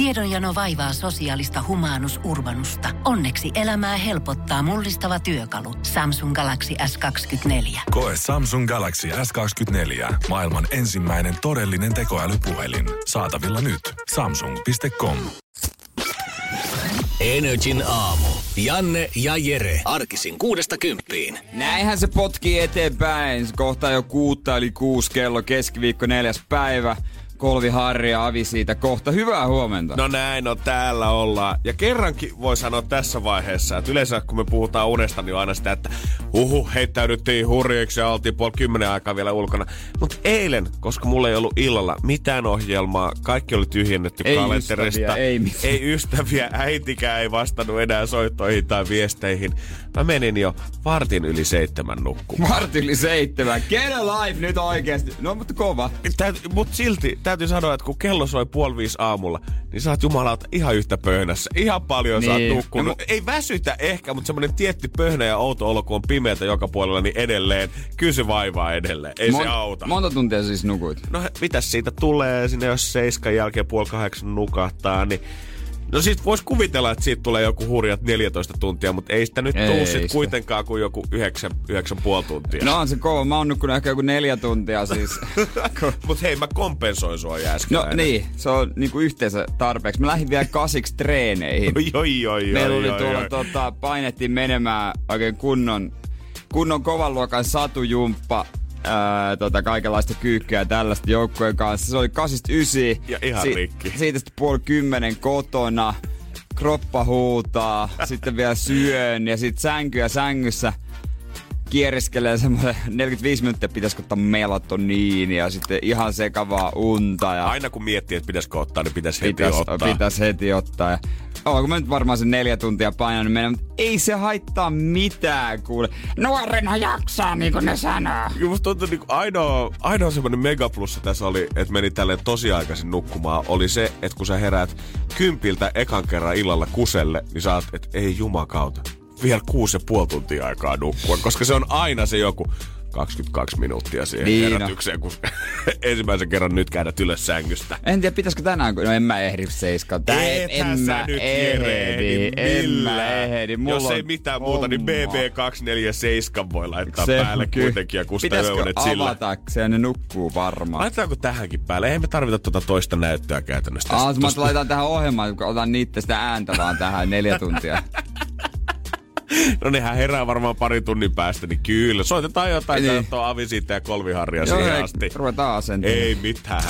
Tiedonjano vaivaa sosiaalista humanus urbanusta. Onneksi elämää helpottaa mullistava työkalu. Samsung Galaxy S24. Koe Samsung Galaxy S24. Maailman ensimmäinen todellinen tekoälypuhelin. Saatavilla nyt. Samsung.com. Energin aamu. Janne ja Jere. Arkisin kuudesta kymppiin. Näinhän se potkii eteenpäin. Se kohta jo kuutta eli kuusi kello keskiviikko neljäs päivä. Kolvi Harri ja Avi siitä kohta. Hyvää huomenta. No näin, no täällä ollaan. Ja kerrankin voi sanoa tässä vaiheessa, että yleensä kun me puhutaan unesta, niin on aina sitä, että huhu, heittäydyttiin hurjiksi ja oltiin puoli kymmenen aikaa vielä ulkona. Mutta eilen, koska mulla ei ollut illalla mitään ohjelmaa, kaikki oli tyhjennetty Ei kalenterista. ystäviä, ei mitään. ei ystäviä, äitikään ei vastannut enää soittoihin tai viesteihin. Mä menin jo vartin yli seitsemän nukkumaan. Vartin yli seitsemän. Get alive nyt oikeesti. No mutta kova. Täyt, mut silti täytyy sanoa, että kun kello soi puoli viisi aamulla, niin sä oot jumalauta ihan yhtä pöhnässä. Ihan paljon niin. sä oot Niin. nukkunut. No, Ei väsytä ehkä, mutta semmonen tietty pöhnä ja outo olo, kun on pimeätä joka puolella, niin edelleen. Se vaivaa edelleen. Ei se auta. Monta tuntia siis nukuit? No mitäs siitä tulee sinne, jos seiskan jälkeen puoli kahdeksan nukahtaa, niin No siitä voisi kuvitella, että siitä tulee joku hurjat 14 tuntia, mutta ei sitä nyt Ei tuu sit kuitenkaan kuin joku 9, 9,5 tuntia. No on se kova. Mä oon nukkunut ehkä joku neljä tuntia siis. Mut hei, mä kompensoin sua äsken. No niin, se on niinku yhteensä tarpeeksi. Mä lähdin vielä kasiksi treeneihin. Oi, oi, oi, Meillä oli tuolla, tota, painettiin menemään oikein kunnon, kunnon kovan luokan satujumppa. Ää, tota, kaikenlaista kyykkyä tällaista joukkojen kanssa. Se oli 89. Ja ihan rikki. Siitä sitten puoli kymmenen kotona. Kroppa huutaa. sitten vielä syön ja sitten sänky ja sängyssä kieriskelee semmoinen 45 minuuttia pitäisikö ottaa melatoniini ja sitten ihan sekavaa unta. Ja Aina kun miettii, että pitäisikö ottaa, niin pitäisi heti pitäisi ottaa. pitäis heti ottaa. Ja, Onko mä nyt varmaan sen neljä tuntia painanut mennä, mutta ei se haittaa mitään, kuule. Nuorena jaksaa, niin kuin ne sanoo. Kyllä musta tuntuu niin ainoa, ainoa semmoinen megaplussa tässä oli, että meni tälleen tosi aikaisin nukkumaan, oli se, että kun sä heräät kympiltä ekan kerran illalla kuselle, niin sä oot, että ei jumakauta. Vielä kuusi ja puoli tuntia aikaa nukkua, koska se on aina se joku 22 minuuttia siihen Niin niin on. herätykseen, kun ensimmäisen kerran nyt käydät ylös sängystä. En tiedä, pitäisikö tänään, kun no en mä ehdi seiskaan. Tää Ethän sä nyt ehdi en mä ehdi. Mulla Jos ei mitään muuta, niin hommaa. BB247 voi laittaa Se päälle kyllä. kuitenkin ja kusta Pitäisikö yöunet sillä. avata, se ne nukkuu varmaan. Laitetaanko tähänkin päälle? Ei me tarvita tuota toista näyttöä käytännössä. Tästä- mä laitan tähän ohjelmaan, kun otan niitä sitä ääntä vaan tähän neljä tuntia. No nehän herää varmaan pari tunnin päästä, niin kyllä. Soitetaan jotain, Niin. niin. tuo Avi siitä ja kolviharja siihen asti. ruvetaan. Ei mitään.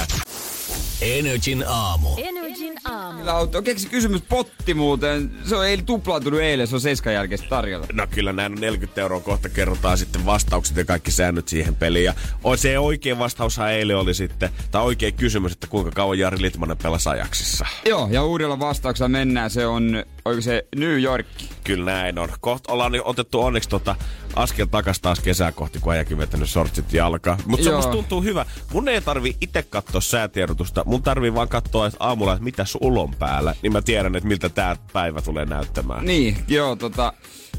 Energin aamu. Energin aamu. Auto. Keksi kysymys potti muuten. Se on ei tuplaantunut eilen, se on seiskan jälkeen tarjolla. No kyllä näin on 40 euroa kohta kerrotaan sitten vastaukset ja kaikki säännöt siihen peliin. Ja se oikein vastaushan eilen oli sitten, tai oikein kysymys, että kuinka kauan Jari Litmanen pelasi ajaksissa. Joo, ja uudella vastauksella mennään. Se on, oliko se New York? Kyllä näin on. Kohta ollaan otettu onneksi tota askel takas taas kesää kohti, kun äijäkin vetänyt sortsit jalka. Mutta se musta tuntuu hyvä. Mun ei tarvi itse katsoa säätiedotusta. Mun tarvii vaan katsoa että aamulla, että mitä sulla on päällä. Niin mä tiedän, että miltä tää päivä tulee näyttämään. Niin, joo, tota...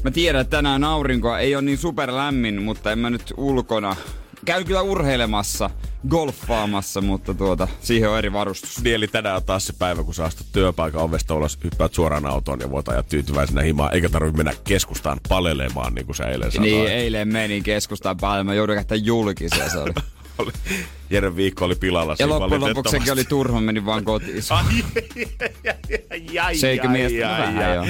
Mä tiedän, että tänään aurinkoa ei ole niin super lämmin, mutta en mä nyt ulkona. Käyn kyllä urheilemassa, golfaamassa, mutta tuota, siihen on eri varustus. Niin, eli tänään on taas se päivä, kun sä astut työpaikan ovesta ulos, hyppäät suoraan autoon ja voit ajaa tyytyväisenä himaan, eikä tarvitse mennä keskustaan palelemaan, niin kuin sä eilen sanoit. Niin, eilen menin keskustaan mä joudun käyttää julkisia, se oli. Oli- Jeren viikko oli pilalla Ja loppujen lopuksi sekin oli turha, menin vaan kotiin. Ai, Seikö ai, mielestä? No ai, vähän ai. joo.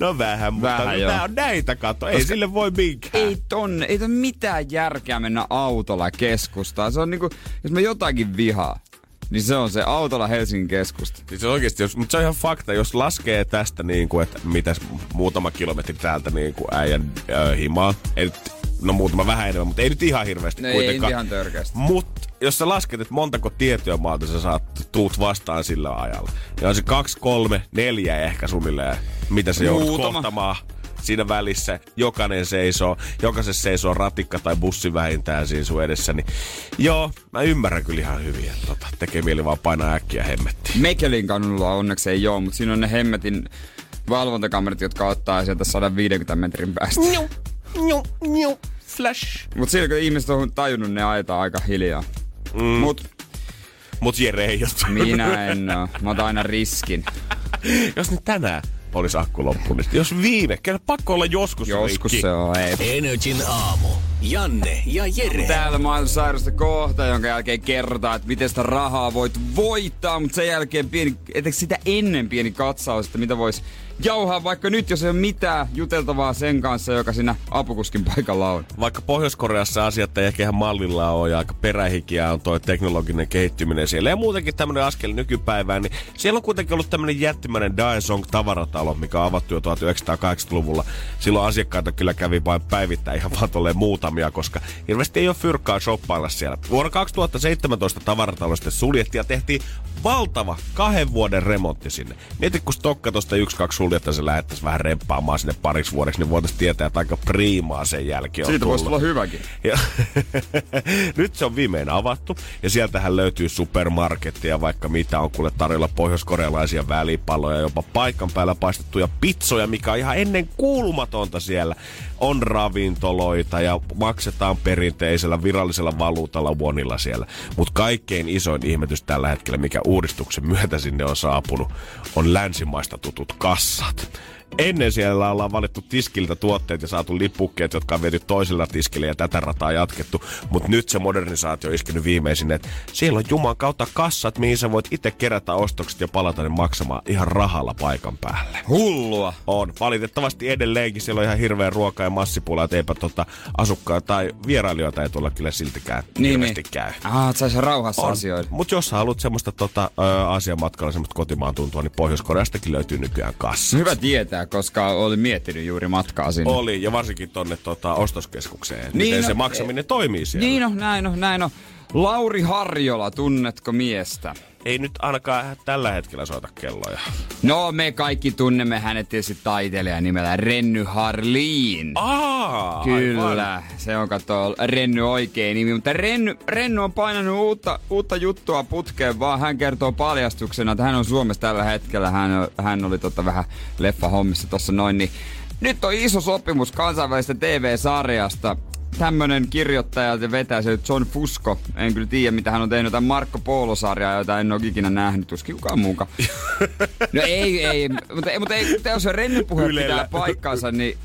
No vähän, mutta Vähän joo. tää on näitä kato. Ei Koska- sille voi minkään. Ei tonne, ei tonne mitään järkeä mennä autolla keskustaan. Se on niinku, jos mä jotakin vihaa, niin se on se autolla Helsingin keskusta. Siis se oikeesti, jos, mutta se on ihan fakta, jos laskee tästä niin kuin, että mitäs muutama kilometri täältä niin kuin äijän äh, himaa. Nyt, no muutama vähän enemmän, mutta ei nyt ihan hirveästi No ei kuitenkaan. nyt ihan törkeästi. Mutta jos sä lasket, että montako tiettyömaalta sä saat, tuut vastaan sillä ajalla, niin on se kaksi, kolme, neljä ehkä suunnilleen, mitä sä joudut Muutama. kohtamaan siinä välissä. Jokainen seisoo, jokaisessa seisoo ratikka tai bussi vähintään siinä sun edessä. Niin joo, mä ymmärrän kyllä ihan hyvin, että tota, tekee mieli vaan painaa äkkiä hemmettiin. Mekelin kadulla onneksi ei oo, mutta siinä on ne hemmetin valvontakamerat, jotka ottaa sieltä 150 metrin päästä. Flash. Mutta silloin kun ihmiset on tajunnut, ne ajetaan aika hiljaa. Mm. Mut Mut Jere ei ole. Minä en oo. Mä otan aina riskin. Jos nyt tänään olisi akku loppu, niin jos viime, kyllä pakko olla joskus Joskus rikki. se on, ei. Energin aamu. Janne ja Jere. Täällä maailmassa sairasta kohta, jonka jälkeen kerrotaan, että miten sitä rahaa voit voittaa, mutta sen jälkeen pieni, etenkin sitä ennen pieni katsaus, että mitä vois jauhaa vaikka nyt, jos ei ole mitään juteltavaa sen kanssa, joka siinä apukuskin paikalla on. Vaikka Pohjois-Koreassa asiat ei ehkä ihan mallilla ole ja aika perähikiä on toi teknologinen kehittyminen siellä. Ja muutenkin tämmöinen askel nykypäivään, niin siellä on kuitenkin ollut tämmöinen jättimäinen Daesong tavaratalo, mikä on avattu jo 1980-luvulla. Silloin asiakkaita kyllä kävi vain päivittäin ihan vaan tolleen muutamia, koska hirveästi ei ole fyrkkaa shoppailla siellä. Vuonna 2017 tavaratalo sitten suljettiin ja tehtiin valtava kahden vuoden remontti sinne. Mieti, kun stokka tuosta 1-2 suljettaisiin se lähettäisi vähän remppaamaan sinne pariksi vuodeksi, niin voitaisiin tietää, että aika priimaa sen jälkeen on Siitä voisi olla hyväkin. Ja Nyt se on viimein avattu ja sieltähän löytyy supermarketteja, vaikka mitä on kuule tarjolla pohjoiskorealaisia välipaloja, jopa paikan päällä paistettuja pizzoja, mikä on ihan ennen kuulumatonta siellä. On ravintoloita ja maksetaan perinteisellä virallisella valuutalla vuonilla siellä. Mutta kaikkein isoin ihmetys tällä hetkellä, mikä uudistuksen myötä sinne on saapunut, on länsimaista tutut kassat Sat. Ennen siellä ollaan valittu tiskiltä tuotteet ja saatu lipukkeet, jotka on viety toisella tiskillä ja tätä rataa jatkettu. Mutta nyt se modernisaatio on iskenyt viimeisin, että siellä on Juman kautta kassat, mihin sä voit itse kerätä ostokset ja palata ne maksamaan ihan rahalla paikan päälle. Hullua. On. Valitettavasti edelleenkin siellä on ihan hirveä ruoka ja massipula, että eipä tota asukkaita tai vierailijoita ei tuolla kyllä siltikään Niin, hirveästi niin. käy. Ah, että saisi rauhassa asioida. Mutta jos sä haluat semmoista tota, ö, Aasian matkalla semmoista kotimaan tuntua, niin Pohjois-Koreastakin löytyy nykyään kassa. Hyvä tietää, koska olin miettinyt juuri matkaa sinne. Oli, ja varsinkin tonne tota, ostoskeskukseen. Niin miten no, se maksaminen toimii siellä. Niin on, näin on, näin on. Lauri Harjola, tunnetko miestä? Ei nyt ainakaan tällä hetkellä soita kelloja. No, me kaikki tunnemme hänet tietysti taiteilijan nimellä Renny Harliin. Aa, Kyllä, se on kato Renny oikein nimi, mutta Renny, Renny on painanut uutta, uutta juttua putkeen, vaan hän kertoo paljastuksena, että hän on Suomessa tällä hetkellä, hän, hän oli tota vähän leffa-hommissa tossa noin, niin nyt on iso sopimus kansainvälisestä TV-sarjasta. Tämmönen kirjoittaja ja vetäjä se John Fusco. En kyllä tiedä, mitä hän on tehnyt. Jotain Marco Polo-sarjaa, jota en ole ikinä nähnyt. Tuskin kukaan muukaan. No ei, ei. Mutta, mutta ei, jos se Renny puhe Ylellä. pitää paikkaansa, niin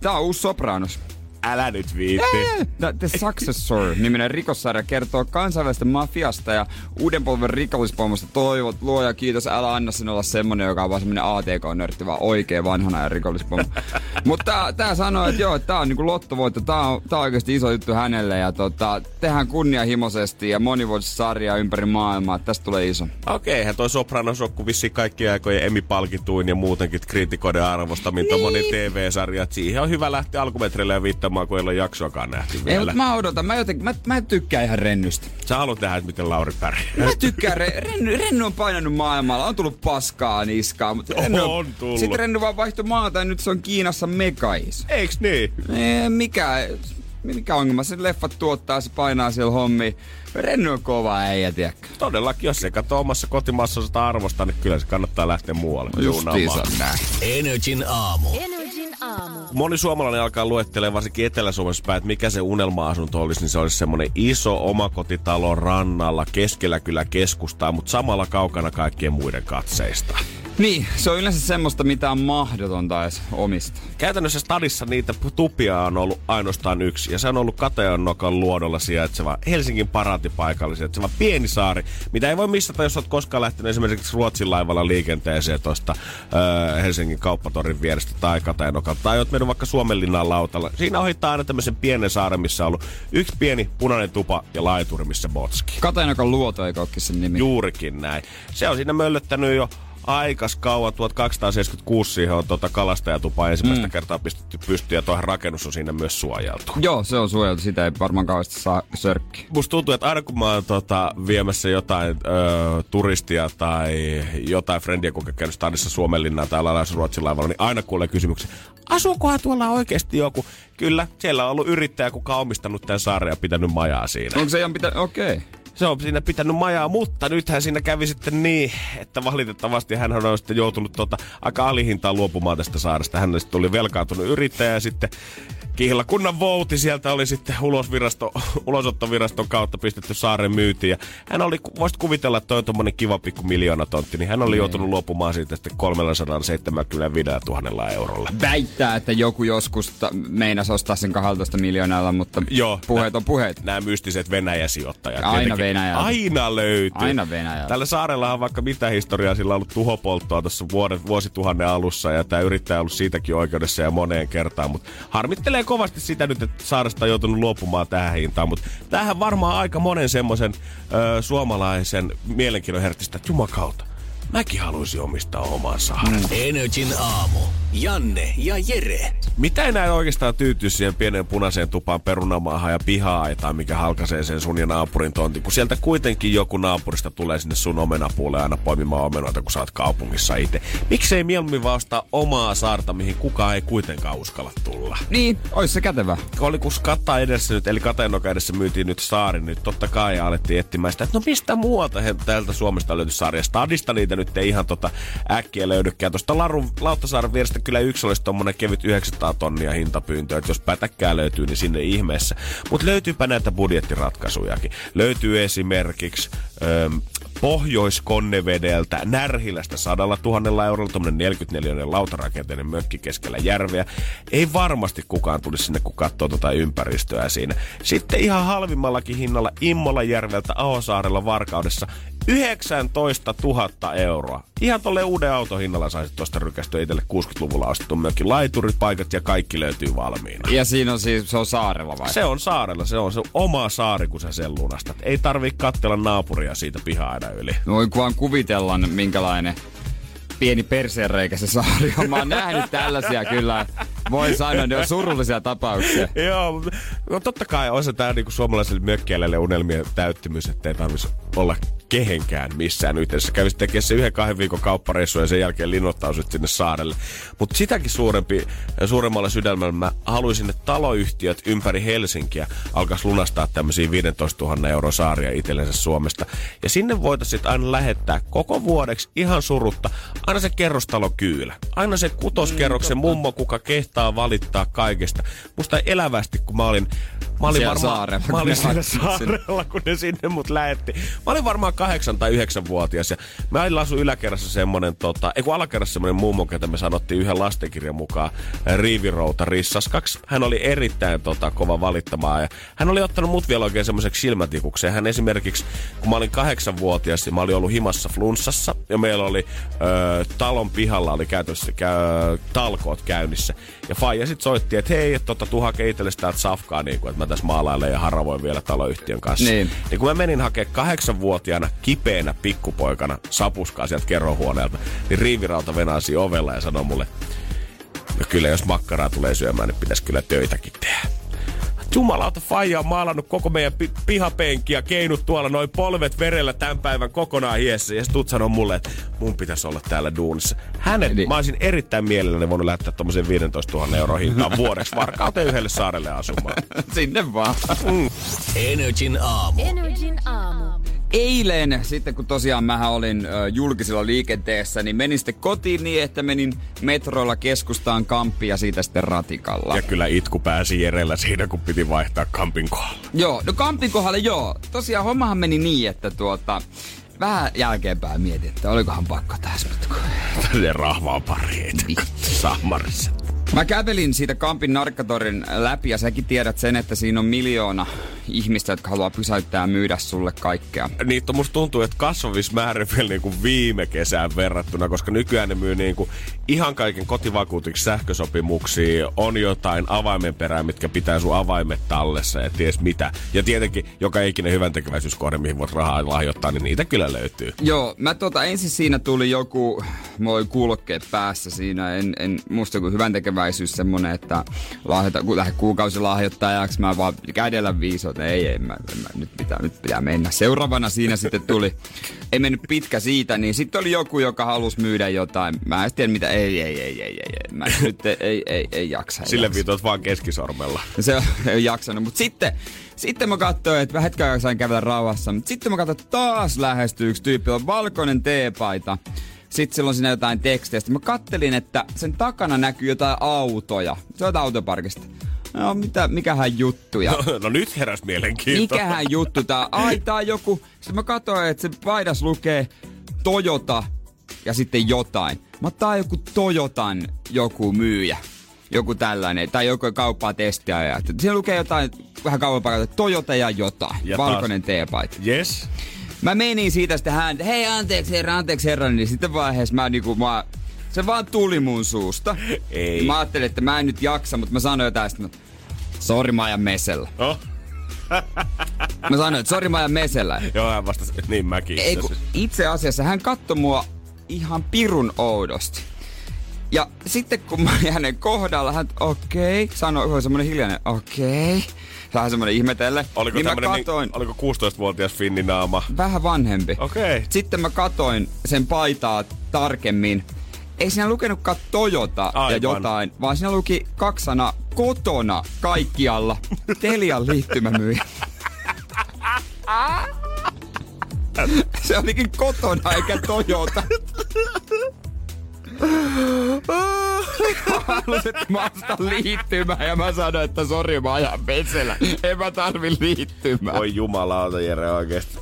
tää on uusi Sopranos. Älä nyt viitti. The, The Successor-niminen rikossarja kertoo kansainvälisestä mafiasta ja uuden polven rikollispommasta toivot. Luoja kiitos, älä anna sen olla semmonen, joka on vaan semmonen ATK-nörtti, vaan oikein vanhana ja rikollispommo. Mutta tää, tää sanoo, että joo, tää on niinku lottovoitto, tää on, tää on oikeasti iso juttu hänelle ja tota, tehdään kunnianhimoisesti ja monivuotista sarjaa ympäri maailmaa, että tästä tulee iso. Okei, eihän toi Sopranos kuin vissiin kaikkien aikojen Emmy-palkituin ja muutenkin kriitikoiden arvostamin niin. tommonen TV-sarja. Siihen on hyvä lähteä alkumetreille ja viittamaan, kun ei ole jaksoakaan nähty Ei, vielä. mutta mä odotan, mä, jotenkin, mä, mä tykkään ihan rennystä. Sä haluat nähdä, että miten Lauri pärjää. Mä tykkään, Re- Renny, Renny on painanut maailmalla, on tullut paskaa niskaan, mutta Renny On tullut. Sitten Renny vaan vaihtoi maata ja nyt se on Kiinassa megais. Eiks niin? Ei, mikä, mikä ongelma, se leffat tuottaa, se painaa siellä hommi. Renny on kova äijä, tiedätkö? Todellakin, jos se katsoo omassa kotimaassa sitä arvosta, niin kyllä se kannattaa lähteä muualle. Justiinsa näin. Energin aamu. Aamu. Moni suomalainen alkaa luettelemaan varsinkin Etelä-Suomessa päin, että mikä se unelma-asunto olisi, niin se olisi semmoinen iso omakotitalo rannalla, keskellä kyllä keskustaa, mutta samalla kaukana kaikkien muiden katseista. Niin, se on yleensä semmoista, mitä on mahdotonta edes omista. Käytännössä stadissa niitä tupia on ollut ainoastaan yksi, ja se on ollut Katajanokan luodolla sijaitseva Helsingin paraatipaikalla sijaitseva pieni saari, mitä ei voi missata, jos olet koskaan lähtenyt esimerkiksi Ruotsin laivalla liikenteeseen tuosta öö, Helsingin kauppatorin vierestä tai Katajanokalta, tai olet mennyt vaikka Suomenlinnan lautalla. Siinä ohittaa aina tämmöisen pienen saaren, missä on ollut yksi pieni punainen tupa ja laituri, missä botski. Katainokan luoto, eikö sen nimi? Juurikin näin. Se on siinä möllöttänyt jo aikas kauan, 1276 siihen on tota kalastajatupaa ensimmäistä mm. kertaa pistetty pystyyn ja tuohon rakennus on siinä myös suojeltu. Joo, se on suojeltu, sitä ei varmaan kauheasti saa sörkki. Musta tuntuu, että aina kun mä oon tota, viemässä jotain ö, turistia tai jotain frendiä, kun käynyt stadissa Suomenlinnaa tai lailla Ruotsin laivalla, niin aina kuulee kysymyksen, asuukohan tuolla oikeasti joku? Kyllä, siellä on ollut yrittäjä, kuka on omistanut tämän saaren ja pitänyt majaa siinä. Onko se ihan pitä... Okei. Okay. Se on siinä pitänyt majaa, mutta nythän siinä kävi sitten niin, että valitettavasti hän on sitten joutunut tota, aika alihintaan luopumaan tästä saaresta. Hän sitten tuli velkaantunut yrittäjä ja sitten kihlakunnan vouti sieltä oli sitten ulosvirasto, ulosottoviraston kautta pistetty saaren myytiin. Ja hän oli, voisit kuvitella, että toi on tommonen kiva pikku miljoona tontti, niin hän oli joutunut luopumaan siitä sitten 375 000 eurolla. Väittää, että joku joskus ta- meinasi ostaa sen 12 miljoonalla, mutta Joo, puheet on puheet. Nämä mystiset Venäjä-sijoittajat. Aina. Venäjältä. Aina löytyy. Aina Venäjältä. Tällä saarellahan on vaikka mitä historiaa, sillä on ollut tuhopolttoa tuossa vuoden, vuosituhannen alussa ja tämä yrittäjä on ollut siitäkin oikeudessa ja moneen kertaan, mutta harmittelee kovasti sitä nyt, että saaresta on joutunut luopumaan tähän hintaan, mutta tämähän varmaan aika monen semmoisen ö, suomalaisen mielenkiinnon herättistä, että jumakauta, mäkin haluaisin omistaa oman saaren. Mm. Energin aamu. Janne ja Jere. Mitä enää oikeastaan tyytyy siihen pienen punaiseen tupaan perunamaahan ja pihaa tai mikä halkaisee sen sun ja naapurin tontin, kun sieltä kuitenkin joku naapurista tulee sinne sun omenapuolelle aina poimimaan omenoita, kun sä oot kaupungissa itse. Miksei mieluummin vaan ostaa omaa saarta, mihin kukaan ei kuitenkaan uskalla tulla? Niin, ois se kätevä. Oli kun Katta edessä nyt, eli Kateenoka edessä myytiin nyt saari, nyt totta kai alettiin etsimään sitä, että no mistä muualta he, täältä Suomesta löytyy saari. Ja Stadista niitä nyt ei ihan tota äkkiä löydykään. Tuosta Larun Lauttasaaren vierestä kyllä yksi olisi tommonen kevyt 900 tonnia hintapyyntö, että jos pätäkkää löytyy, niin sinne ihmeessä. Mutta löytyypä näitä budjettiratkaisujakin. Löytyy esimerkiksi öö, Pohjois-Konnevedeltä Närhilästä sadalla tuhannella eurolla, tuommoinen 44 lautarakenteinen mökki keskellä järveä. Ei varmasti kukaan tulisi sinne, kun katsoo tuota ympäristöä siinä. Sitten ihan halvimmallakin hinnalla Immolajärveltä Ahosaarella Varkaudessa 19 000 euroa. Ihan tolle uuden auton hinnalla saisit tuosta rykästyä itselle 60-luvulla ostettu mökki. Laiturit, paikat ja kaikki löytyy valmiina. Ja siinä on siis, se on saarella vai? Se on saarella, se on se oma saari, kun sä sen lunastat. Ei tarvii katsella naapuria siitä pihaa aina yli. Voin vaan kuvitella, minkälainen pieni perseenreikä se saari on. Mä oon nähnyt tällaisia kyllä. Voi sanoa, ne on surullisia tapauksia. Joo, mutta no totta kai on se tää niinku suomalaiselle mökkiälälle unelmien täyttymys, ettei tarvitsisi olla kehenkään missään yhteydessä. Kävisi tekemään se yhden kahden viikon kauppareissu ja sen jälkeen linnoittausit sinne saarelle. Mutta sitäkin suurempi, suuremmalla sydämellä mä haluaisin, että taloyhtiöt ympäri Helsinkiä alkaisi lunastaa tämmöisiä 15 000 euro saaria itsellensä Suomesta. Ja sinne voitaisiin aina lähettää koko vuodeksi ihan surutta aina se kerrostalo kyylä. Aina se kutoskerroksen mm, mummo, kuka kehtaa valittaa kaikesta. Musta elävästi, kun mä olin Mä olin Siellä varmaan, saarella, mä kun olin ne siellä saarella, kun ne sinne mut lähetti. Mä olin varmaan kahdeksan tai yhdeksän vuotias ja mä aina asun yläkerrassa semmonen, tota, ei kun alakerrassa semmonen mummo, ketä me sanottiin yhden lastenkirjan mukaan Riivirouta Rissaskaksi. Hän oli erittäin tota, kova valittamaan ja hän oli ottanut mut vielä oikein semmoiseksi silmätikukseen. Hän esimerkiksi, kun mä olin kahdeksanvuotias, niin mä olin ollut himassa flunssassa ja meillä oli ö, talon pihalla oli käytössä käy, talkoot käynnissä. Ja Faija sit soitti, että hei, että tota, tuu hakee itsellesi täältä safkaa, niin kuin, että mä tässä maalailen ja haravoin vielä taloyhtiön kanssa. Niin. niin kun mä menin hakemaan kahdeksanvuotiaana kipeänä pikkupoikana sapuskaa sieltä kerrohuoneelta, niin riivirauta venasi ovella ja sanoi mulle, no kyllä jos makkaraa tulee syömään, niin pitäisi kyllä töitäkin tehdä. Jumalauta, Faija on maalannut koko meidän pi- pihapenki ja keinut tuolla noin polvet verellä tämän päivän kokonaan hiessä. Ja sitten sanoo mulle, että mun pitäisi olla täällä duunissa. Hänet, Eli- mä olisin erittäin mielelläni voinut lähettää tommosen 15 000 euroa hintaan vuodeksi varkauteen yhdelle saarelle asumaan. Sinne vaan. Energin aamu. Energin aamu. Eilen, sitten kun tosiaan mä olin ö, julkisella liikenteessä, niin menin sitten kotiin niin, että menin metroilla keskustaan kamppi ja siitä sitten ratikalla. Ja kyllä itku pääsi Jerellä siinä, kun piti vaihtaa kampin kohdalla. Joo, no kampin kohdalla joo. Tosiaan hommahan meni niin, että tuota, vähän jälkeenpäin mietin, että olikohan pakko tässä nyt. Tällainen rahvaa pari ei Sammarissa. Mä kävelin siitä Kampin narkkatorin läpi ja säkin tiedät sen, että siinä on miljoona ihmistä, jotka haluaa pysäyttää ja myydä sulle kaikkea. Niitä musta tuntuu, että kasvavis määrä vielä niinku viime kesään verrattuna, koska nykyään ne myy niinku ihan kaiken kotivakuutiksi sähkösopimuksia, on jotain avaimen perää, mitkä pitää sun avaimet tallessa ja ties mitä. Ja tietenkin joka ikinen hyvän tekeväisyyskohde, mihin voit rahaa lahjoittaa, niin niitä kyllä löytyy. Joo, mä tota, ensin siinä tuli joku mulla oli kulkeet päässä siinä. En, en, musta joku hyvän tekeväisyys semmonen, että lahjota, kun lähde kuukausilahjoittajaksi, mä vaan kädellä viisot. Ei, ei, mä, mä, nyt, pitää, nyt pitää mennä. Seuraavana siinä sitten tuli, ei mennyt pitkä siitä, niin sitten oli joku, joka halusi myydä jotain. Mä en tiedä mitä, ei, ei, ei, ei, ei, ei. Mä nyt ei, ei, ei, ei jaksa. Ei Sille jaksa. viitot vaan keskisormella. Se ei jaksanut. Mutta sitten, sitten mä katsoin, että vähän hetken sain kävellä rauhassa. Mutta sitten mä katsoin, taas lähestyy yksi tyyppi, on valkoinen teepaita. Sitten sillä on siinä jotain tekstejä. Sitten mä kattelin, että sen takana näkyy jotain autoja. Se on jotain autoparkista. No, mitä, mikähän juttu. Ja No nyt heräs mielenkiinto. mikähän juttu tää? Ai, tää on joku. Sitten mä katsoin, että se paidas lukee Toyota ja sitten jotain. Mä tää on joku Toyotan joku myyjä. Joku tällainen. Tai joku kauppaa testiä. Ja siinä lukee jotain vähän että Toyota ja jotain. Ja Valkoinen teepaita. Yes. Mä menin siitä sitten hän, hei anteeksi herra, anteeksi herra, niin sitten vaiheessa mä niinku, mä, se vaan tuli mun suusta. Ei. Mä ajattelin, että mä en nyt jaksa, mutta mä sanoin jotain sitten, sori mä ajan mesellä. Oh. Mä sanoin, että sori mä ajan mesellä. Joo, hän vastasi, että niin mäkin. Ei, kun itse asiassa hän katsoi mua ihan pirun oudosti. Ja sitten kun mä olin hänen kohdalla, hän okei, okay, sanoi, oli semmonen hiljainen, okei. Okay. Vähän semmonen ihmetelle. Oliko, niin mä tämmönen, katoin, niin, oliko 16-vuotias finninaama? vähän vanhempi. Okei. Okay. Sitten mä katoin sen paitaa tarkemmin. Ei siinä lukenutkaan Toyota ja Aivan. jotain, vaan siinä luki kaksi sanaa kotona kaikkialla. Telian liittymämyyjä. Se olikin kotona eikä Toyota. Haluaisin, että mä ostan liittymään ja mä sanoin, että sori mä ajan vesellä. En mä tarvi liittymään. Voi jumalauta Jere oikeesti.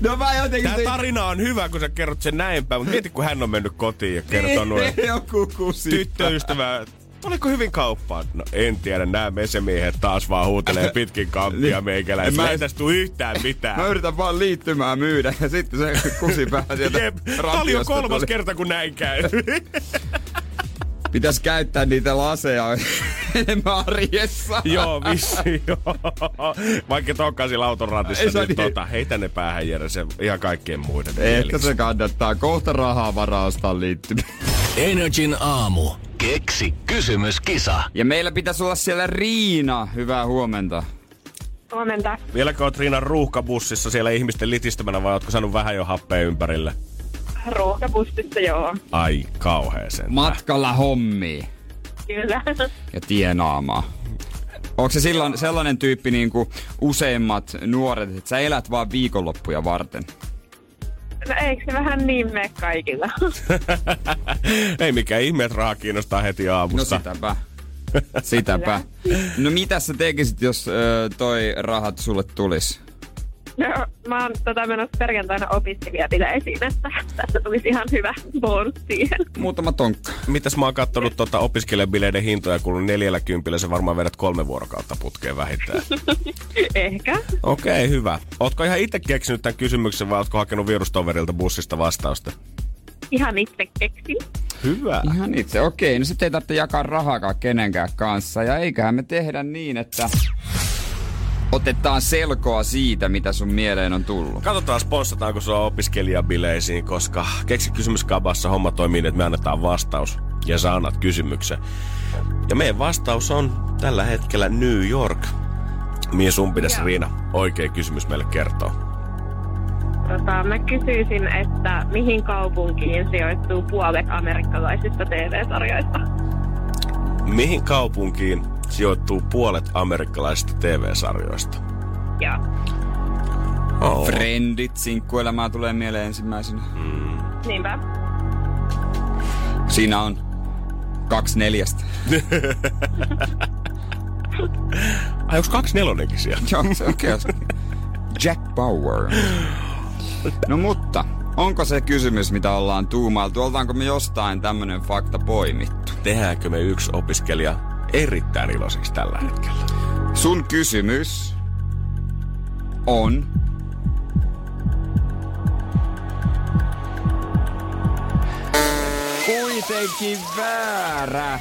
No mä jotenkin... Tää tarina on hyvä, kun sä kerrot sen näin päin, mutta mieti, kun hän on mennyt kotiin ja kertonut, että Joku kusi. tyttöystävä, oliko hyvin kauppaan? No en tiedä, nämä mesemiehet taas vaan huutelee pitkin kampia meikäläisiä. Mä- ei tästä yhtään mitään. Mä yritän vaan liittymään myydä ja sitten se kusi pääsi sieltä Jep, oli jo kolmas tuli. kerta, kun näin käy. Pitäis käyttää niitä laseja enemmän arjessa. joo, vissi, joo. Vaikka tokkasi auton ratissa, Ei se niin niin. tota, heitä ne päähän Jere, se ihan kaikkien muiden Ehkä mieliksi. se kannattaa. Kohta rahaa varaa ostaa liittymään. Energin aamu. Keksi kysymys, kisa. Ja meillä pitäisi olla siellä Riina. Hyvää huomenta. Huomenta. Vieläkö oot Riinan ruuhkabussissa siellä ihmisten litistämänä vai ootko saanut vähän jo happea ympärille? Ruuhkapussissa, joo. Ai kauheeseen. Matkalla hommiin Kyllä. ja tienaamaan. Onko se silloin sellainen tyyppi niin kuin useimmat nuoret, että sä elät vaan viikonloppuja varten? No eikö se vähän niin mene kaikilla? Ei mikään ihme, että raha kiinnostaa heti No aamusta. sitäpä. Sitäpä. No mitä sä tekisit, jos ö, toi rahat sulle tulis? No, mä oon tota menossa perjantaina opiskelijabileisiin, että tässä tulisi ihan hyvä bonus siihen. Muutama tonkka. Mitäs mä oon kattonut tota opiskelijabileiden hintoja, kun neljällä kympillä se varmaan vedät kolme vuorokautta putkeen vähintään. Ehkä. Okei, okay, hyvä. Ootko ihan itse keksinyt tämän kysymyksen vai ootko hakenut virustoverilta bussista vastausta? Ihan itse keksin. Hyvä. Ihan itse. Okei, no sitten ei tarvitse jakaa rahaakaan kenenkään kanssa. Ja eiköhän me tehdä niin, että otetaan selkoa siitä, mitä sun mieleen on tullut. Katsotaan, sponssataanko sua opiskelijabileisiin, koska keksi kysymyskabassa homma toimii niin, että me annetaan vastaus ja sä annat kysymyksen. Ja meidän vastaus on tällä hetkellä New York. Mihin sun pitäisi, Joo. Riina, oikea kysymys meille kertoo? Tota, mä kysyisin, että mihin kaupunkiin sijoittuu puolet amerikkalaisista TV-sarjoista? Mihin kaupunkiin sijoittuu puolet amerikkalaisista TV-sarjoista? Ja Oh. Friendit, sinkkuelämää tulee mieleen ensimmäisenä. niinpä. Siinä on kaksi neljästä. Ai, onko kaksi nelonenkin siellä? Joo, se on. Jack Bauer. No mutta, onko se kysymys, mitä ollaan tuumailtu? Oltaanko me jostain tämmönen fakta poimittu? Tehdäänkö me yksi opiskelija erittäin iloiseksi tällä hetkellä? Sun kysymys on... Kuitenkin väärä.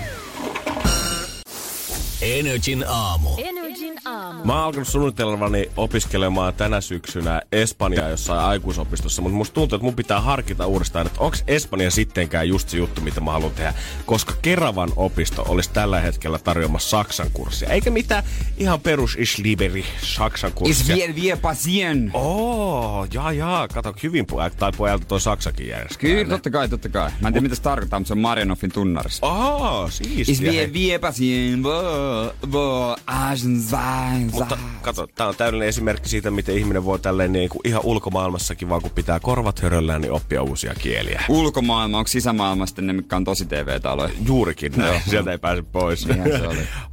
Energin aamu. Energin aamu. Mä oon alkanut suunnitelmani opiskelemaan tänä syksynä Espanjaa jossain aikuisopistossa, mutta musta tuntuu, että mun pitää harkita uudestaan, että onko Espanja sittenkään just se juttu, mitä mä haluan tehdä. Koska Keravan opisto olisi tällä hetkellä tarjoamassa Saksan kurssia. Eikä mitään ihan perus Isliberi Saksan Is kurssia. bien, bien pasien. Oo, jaa jaa, kato hyvin pojalta tai pojalta toi Saksakin järjestää. Kyllä, totta kai, totta kai. Mä en tiedä, mitä se tarkoittaa, mutta se on Marianoffin tunnarissa. Aa, Is siistiä. hei. bien, bien pasien. Zain, Mutta kato, tää on täydellinen esimerkki siitä, miten ihminen voi tälleen niin kuin ihan ulkomaailmassakin, vaan kun pitää korvat höröllään, niin oppia uusia kieliä. Ulkomaailma, onko sisämaailma sitten ne, mitkä on tosi TV-taloja? Juurikin näin, sieltä ei pääse pois.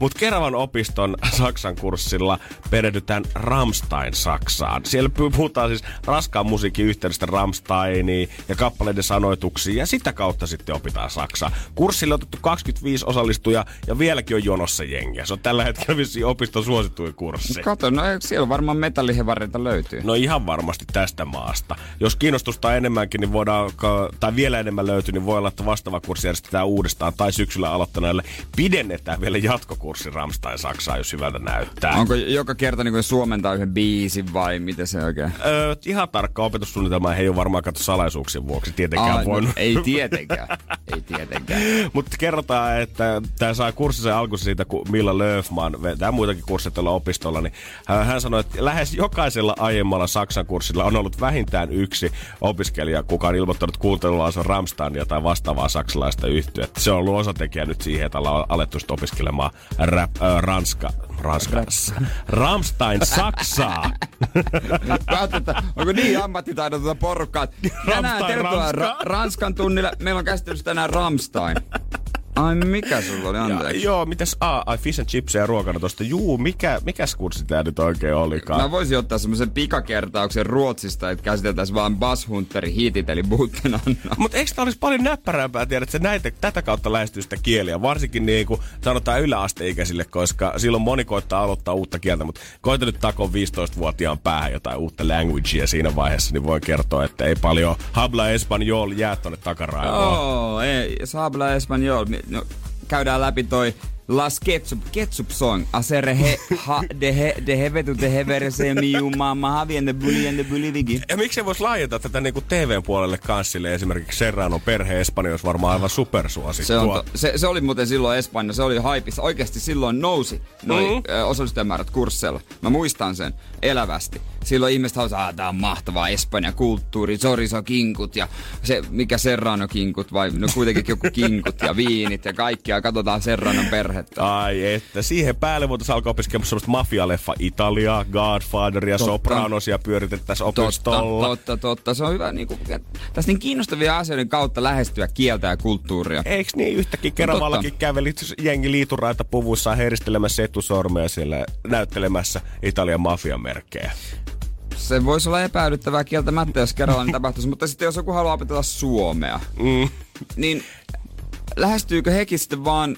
Mutta Keravan opiston Saksan kurssilla perehdytään Ramstein Saksaan. Siellä puhutaan siis raskaan musiikin yhteydestä Ramsteiniin ja kappaleiden sanoituksiin ja sitä kautta sitten opitaan Saksaa. Kurssille on otettu 25 osallistujaa ja vieläkin on jonossa jengiä. Se on tällä hetkellä vissiin opiston suosituin kurssi. Kato, no siellä varmaan metallihevareita löytyy. No ihan varmasti tästä maasta. Jos kiinnostusta enemmänkin, niin voidaan, tai vielä enemmän löytyy, niin voi olla, että vastaava kurssi järjestetään uudestaan. Tai syksyllä aloittaneille pidennetään vielä jatkokurssi Ramstein Saksaa, jos hyvältä näyttää. Onko joka kerta niin suomentaa yhden biisin vai miten se oikein? Öö, ihan tarkka opetussuunnitelma ei ole varmaan katso salaisuuksien vuoksi tietenkään Aa, voinut. no, ei tietenkään. ei tietenkään. Mutta kerrotaan, että tämä saa kurssisen alkunsa siitä, kun Milla Löfman vetää muitakin kursseja tuolla opistolla, niin hän sanoi, että lähes jokaisella aiemmalla Saksan kurssilla on ollut vähintään yksi opiskelija, kuka on ilmoittanut kuuntelullaansa Ramsteinia tai vastaavaa saksalaista yhtyettä. Se on ollut osatekijä nyt siihen, että ollaan alettu opiskelemaan rap, äh, ranska, ranskassa. Ramstein Saksaa. Päätä, että onko niin ammattitaidotonta porukkaa? että Tänään tervetuloa Ranska. Ra- Ranskan tunnille. Meillä on käsittelyssä tänään Ramstein. Ai mikä sulla oli, Ja, anteeksi? joo, mitäs, a, ai fish and chipsia ruokana tosta. Juu, mikä, mikäs kurssi tää nyt oikein olikaan? Mä voisin ottaa semmoisen pikakertauksen Ruotsista, että käsiteltäisiin vaan Buzz Hunterin hiitit, eli Buttenanna. Mutta eikö tämä olisi paljon näppärämpää tiedä, että se näitä, tätä kautta lähestyy sitä kieliä, varsinkin niin kuin sanotaan yläasteikäisille, koska silloin moni koittaa aloittaa uutta kieltä, mutta koita nyt takoa 15-vuotiaan päähän jotain uutta languagea siinä vaiheessa, niin voin kertoa, että ei paljon habla espanjol jää tonne takaraivoon. Oh, ei, sabla espanjol. No, käydään läpi toi Las Ketchup, Ketchup Song. Asere he, ha, de he, de hevetu, de hevere se miu mamma havien de bulien de bulivigi. Ja miksi voisi laajentaa tätä niin kuin TVn puolelle kanssa sille esimerkiksi Serrano perhe Espanja olisi varmaan aivan supersuosittua. Se, on to, se, se, oli muuten silloin Espanja, se oli haipissa. Oikeasti silloin nousi noi Mhm. mm-hmm. osallistujamäärät kursseilla. Mä muistan sen elävästi. Silloin ihmiset halusivat, että tää on mahtavaa Espanja kulttuuri, soriso kinkut ja se, mikä Serrano kinkut vai no kuitenkin joku kinkut ja viinit ja kaikkia. Katsotaan Serranon perhettä. Ai että, siihen päälle voitaisiin alkaa opiskelemaan semmoista mafialeffa Italiaa, Godfatheria, Totta. Sopranosia pyöritettäisiin Totta, opistolla. totta, totta. Se on hyvä niin kuin, tässä niin kiinnostavia asioiden kautta lähestyä kieltä ja kulttuuria. Eiks niin yhtäkkiä Keravallakin kävelit jengi liituraita puvuissaan heristelemässä etusormeja siellä näyttelemässä Italian mafian merkkejä? Se voisi olla epäilyttävää kieltämättä, jos kerralla niin tapahtuisi, mutta sitten jos joku haluaa opetella suomea, Mm. niin lähestyykö hekin sitten vaan...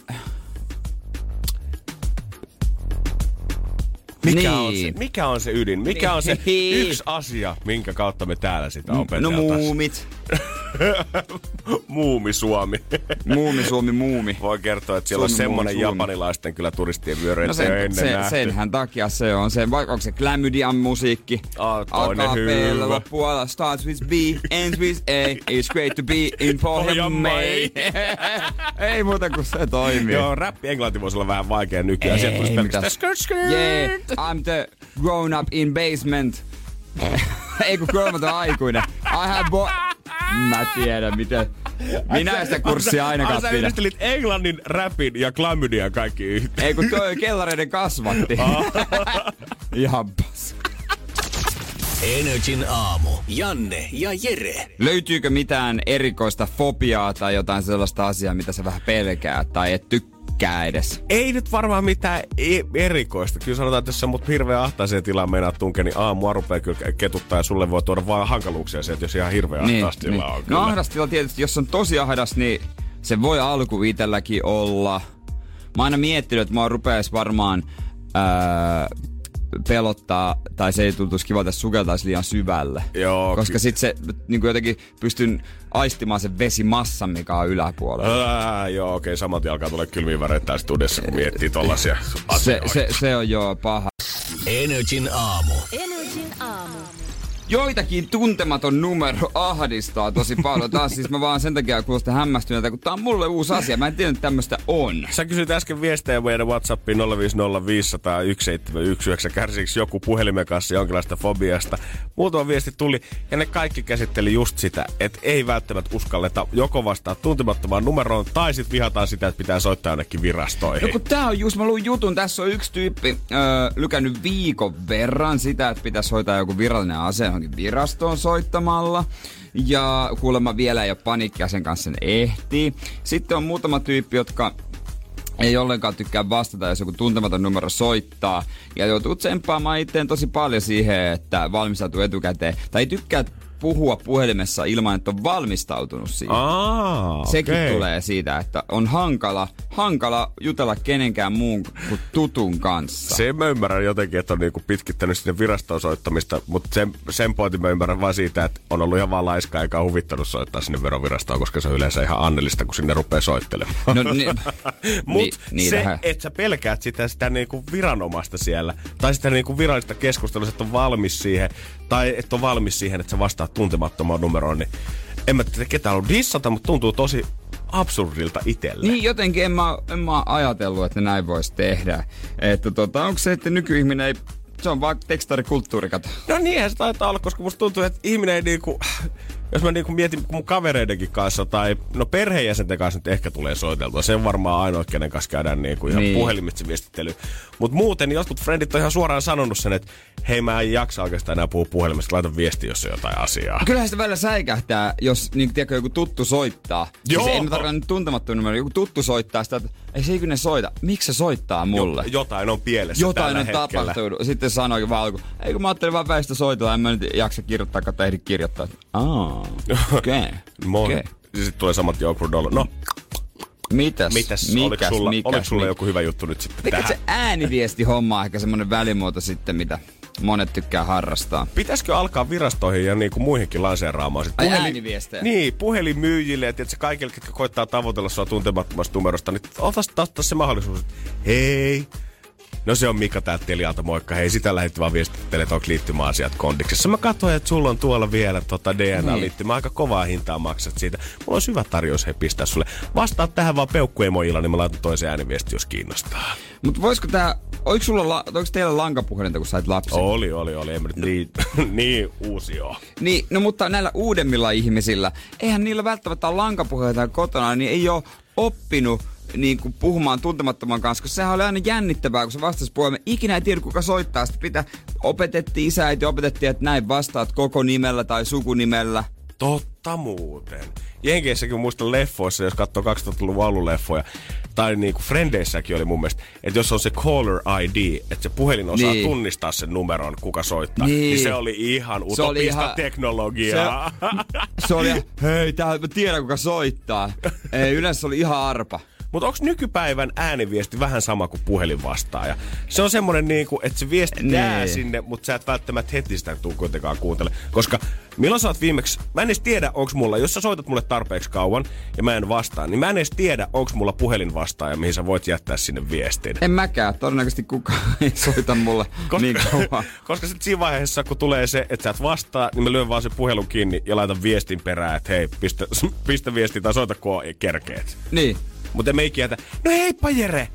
Mikä, niin. on se, mikä on se ydin? Mikä on se Niin. yksi asia, minkä kautta me täällä sitä No opeteltaisiin? muumit. Muumi Suomi. Muumi, Suomi, muumi. Voi kertoa, että siellä Suomi, on semmonen muumi, japanilaisten kyllä turistien vyöry, No ei sen, ennen se, nähty. senhän takia se on se, vaikka onko se Glamydian musiikki. Ah, hyvä. loppuala, starts with B, ends with A. It's great to be in Pohjanmai. Ei muuta kuin se toimii. Joo, räppi englanti voisi olla vähän vaikea nykyään. Sieltä tulisi pelkästään skirt, skirt. Yeah, I'm the grown up in basement. Ei kun kolmat on aikuinen. I have bo- Mä tiedän miten. Minä en sitä kurssia ainakaan Ai sä pidä. yhdistelit englannin, räpin ja klamydian kaikki yhteen. Ei kun toi kellareiden kasvatti. Ihan pas. Energin aamu. Janne ja Jere. Löytyykö mitään erikoista fobiaa tai jotain sellaista asiaa, mitä sä vähän pelkää tai et tykkää edes? Ei nyt varmaan mitään e- erikoista. Kyllä sanotaan, että jos sä mut hirveän ahtaiseen tilaan meinaat tunkea, niin aamua rupeaa kyllä ketuttaa ja sulle voi tuoda vaan hankaluuksia se, että jos ihan hirveän niin, ahtaas tila on. No Kyllä. ahdas tila tietysti, jos on tosi ahdas, niin se voi alku itelläkin olla. Mä oon aina miettinyt, että mä rupeais varmaan ää, pelottaa, tai se ei tuntuisi kivalta, että sukeltaisi liian syvälle. Joo, Koska ky- sit se niin kuin jotenkin pystyn aistimaan sen vesimassan, mikä on yläpuolella. Ää, joo, okei, saman tien alkaa tulla kylmiä väreitä studiossa, kun miettii tollasia Se, se, se on joo paha. Energin aamu. Energin aamu. Joitakin tuntematon numero ahdistaa tosi paljon. Taas siis mä vaan sen takia kuulostan hämmästyneeltä, kun tää on mulle uusi asia. Mä en tiedä, että tämmöistä on. Sä kysyit äsken viestejä meidän Whatsappiin 050501719. Kärsiikö joku puhelimen kanssa jonkinlaista fobiasta? Muutama viesti tuli ja ne kaikki käsitteli just sitä, että ei välttämättä uskalleta joko vastaa tuntemattomaan numeroon tai sitten vihataan sitä, että pitää soittaa jonnekin virastoihin. No kun tää on just, mä luin jutun, tässä on yksi tyyppi öö, lykännyt viikon verran sitä, että pitäisi hoitaa joku virallinen ase johonkin virastoon soittamalla. Ja kuulemma vielä ei ole panikkia sen kanssa sen ehtii. Sitten on muutama tyyppi, jotka ei ollenkaan tykkää vastata, jos joku tuntematon numero soittaa. Ja joutuu tsemppaamaan itteen tosi paljon siihen, että valmistautuu etukäteen. Tai ei tykkää puhua puhelimessa ilman, että on valmistautunut siihen. Aa, Sekin okei. tulee siitä, että on hankala, hankala jutella kenenkään muun kuin tutun kanssa. Se mä ymmärrän jotenkin, että on niinku pitkittänyt sinne virastoon soittamista, mutta sen, sen pointin mä ymmärrän vaan siitä, että on ollut ihan vaan laiska eikä huvittanut soittaa sinne verovirastoon, koska se on yleensä ihan annellista, kun sinne rupeaa soittelemaan. No, ni, Mut ni, se, niitähän- että sä pelkäät sitä, sitä niinku viranomaista siellä, tai sitä niinku virallista keskustelua, että on valmis siihen, tai että on valmis siihen, että sä vastaat tuntemattomaan numeroon, niin en mä tiedä ketään ollut dissata, mutta tuntuu tosi absurdilta itselle. Niin jotenkin en mä, en mä ajatellut, että näin voisi tehdä. Että tota, onko se, että nykyihminen ei... Se on vaan tekstarikulttuuri, kato. No niinhän se taitaa olla, koska musta tuntuu, että ihminen ei niinku... Jos mä niinku mietin mun kavereidenkin kanssa tai no perheenjäsenten kanssa nyt ehkä tulee soiteltua. Se on varmaan ainoa, kenen kanssa käydään niinku ihan Niin. puhelimitse viestittely. Mutta muuten niin jotkut frendit on ihan suoraan sanonut sen, että hei mä en jaksa oikeastaan enää puhua puhelimesta, laita viesti, jos on jotain asiaa. Kyllähän sitä välillä säikähtää, jos niin, tiedätkö, joku tuttu soittaa. Joo. Siis ei mä tarkoita nyt tuntemattu numero. Joku tuttu soittaa sitä, että ei se ikinä soita. Miksi se soittaa mulle? Jo, jotain on pielessä Jotain tällä on tapahtunut. Sitten sanoi vaan alku, ei kun mä ajattelin vaan väistä soitella, en mä nyt jaksa kirjoittaa, kautta ehdi kirjoittaa. Aa, okei. Okay. Moi. Okay. Sitten tulee samat awkward olo. No, Mitäs? mitäs? mikäs, oliko sulla, mikäs, oliko sulla mikäs? joku hyvä juttu nyt sitten Mikä tähän? se ääniviesti homma ehkä semmonen välimuoto sitten, mitä monet tykkää harrastaa. Pitäisikö alkaa virastoihin ja niinku muihinkin lanseeraamaan? Sit Ai ääniviestejä? Niin, puhelinmyyjille ja tietysti kaikille, jotka koittaa tavoitella sua tuntemattomasta numerosta, niin otas taas se mahdollisuus, että hei, No se on Mika täältä Telialta, moikka. Hei, sitä lähetti vaan viestittelee, että onko liittymäasiat kondiksessa. Mä katsoin, että sulla on tuolla vielä tota DNA-liittymä. Aika kovaa hintaa maksat siitä. Mulla on hyvä tarjous, hei pistää sulle. Vastaa tähän vaan peukkuemoilla, niin mä laitan toisen ääniviesti, jos kiinnostaa. Mutta voisiko tää, oliko sulla, la, oliko teillä lankapuhelinta, kun sait lapsen? Oli, oli, oli. En mä nyt niin, niin uusi oo. Niin, no mutta näillä uudemmilla ihmisillä, eihän niillä välttämättä ole lankapuhelinta kotona, niin ei ole oppinut niin kuin puhumaan tuntemattoman kanssa, koska sehän oli aina jännittävää, kun se vastasi puhelimeen. Ikinä ei tiedä, kuka soittaa. Sitten pitää, opetettiin isä, äiti, opetettiin, että näin vastaat koko nimellä tai sukunimellä. Totta muuten. Jenkeissäkin muistan leffoissa, jos katsoo 2000-luvun aluleffoja, tai niinku Frendeissäkin oli mun mielestä, että jos on se caller ID, että se puhelin osaa Niin. tunnistaa sen numeron, kuka soittaa, Niin. niin, se oli ihan Se oli utopista ihan- teknologiaa. Se oli, hei, tää, mä tiedän kuka soittaa. Ei, yleensä se oli ihan arpa. Mutta onko nykypäivän ääniviesti vähän sama kuin puhelinvastaaja? Se on semmoinen, niinku, että se viesti Niin. jää sinne, mutta sä et välttämättä heti sitä tuu kuitenkaan kuuntele. Koska milloin sä oot viimeksi, mä en edes tiedä, onko mulla, jos sä soitat mulle tarpeeksi kauan ja mä en vastaa, niin mä en edes tiedä, onko mulla puhelinvastaaja, mihin sä voit jättää sinne viestin. En mäkään. Todennäköisesti kukaan ei soita mulle Koska, niin kauan. koska sitten siinä vaiheessa, kun tulee se, että sä et vastaa, niin mä lyön vaan sen puhelun kiinni ja laitan viestin perään, että hei, pistä, pistä viesti tai soita, kun kerkeet. Niin. Mutta ikinä, että no heippa Jere!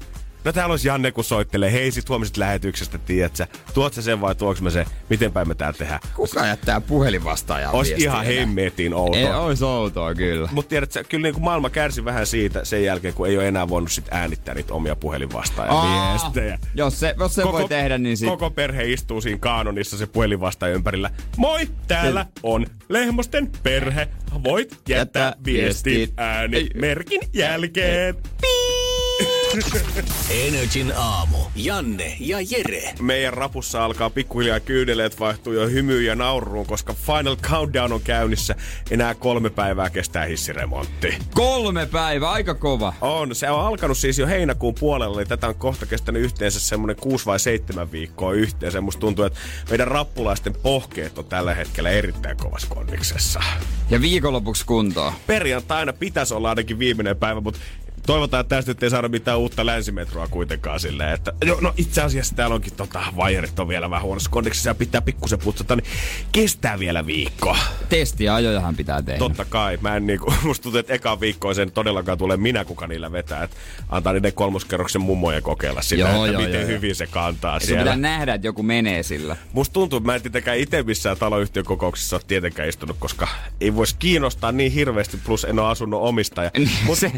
No täällä olisi Janne, kun soittelee. Hei, sit huomisit lähetyksestä, tiedät sä. Tuot sä sen vai tuoks mä se? Miten päin me tää tehdään? Kuka jättää puhelinvastaajaa Ois viestiä ihan hemmetin Ei, outoa. ois outoa kyllä. Mutta tiedät sä, kyllä niinku maailma kärsi vähän siitä sen jälkeen, kun ei ole enää voinut sit äänittää niitä omia puhelinvastaajan Aa, viestejä. Jos se, jos se voi tehdä, niin sit... Koko perhe istuu siinä kaanonissa se puhelinvastaaja ympärillä. Moi, täällä on Lehmosten perhe. Voit jättää Jättää viestin viestin. ääni Ei. Energin aamu. Janne ja Jere. Meidän rapussa alkaa pikkuhiljaa kyydeleet vaihtuu jo hymyyn ja nauruun, koska Final Countdown on käynnissä. Enää kolme päivää kestää hissiremontti. Kolme päivää, aika kova. On, se on alkanut siis jo heinäkuun puolella, eli tätä on kohta kestänyt yhteensä semmoinen kuusi vai seitsemän viikkoa yhteensä. Musta tuntuu, että meidän rappulaisten pohkeet on tällä hetkellä erittäin kovassa kondiksessa. Ja viikonlopuksi kuntoon. Perjantaina pitäisi olla ainakin viimeinen päivä, mutta Toivotaan, että tästä nyt ei saada mitään uutta länsimetroa kuitenkaan silleen, että jo, no itse asiassa täällä onkin tota, vaijerit on vielä vähän huonossa kondeksissa ja pitää pikkusen putsata, niin kestää vielä viikko. Testiajojahan pitää tehdä. Totta kai. Mä en niinku, musta tuntuu, että eka viikkoa sen todellakaan tulee minä, kuka niillä vetää. Että antaa niiden kolmoskerroksen mummoja kokeilla sillä, Joo, että joo, miten joo, hyvin se kantaa Sun siellä. pitää nähdä, että joku menee sillä. Musta tuntuu, että mä en tietenkään itse missään taloyhtiön kokouksissa ole tietenkään istunut, koska ei voisi kiinnostaa niin hirveästi, plus en ole asunut omistaja. Mut, Se-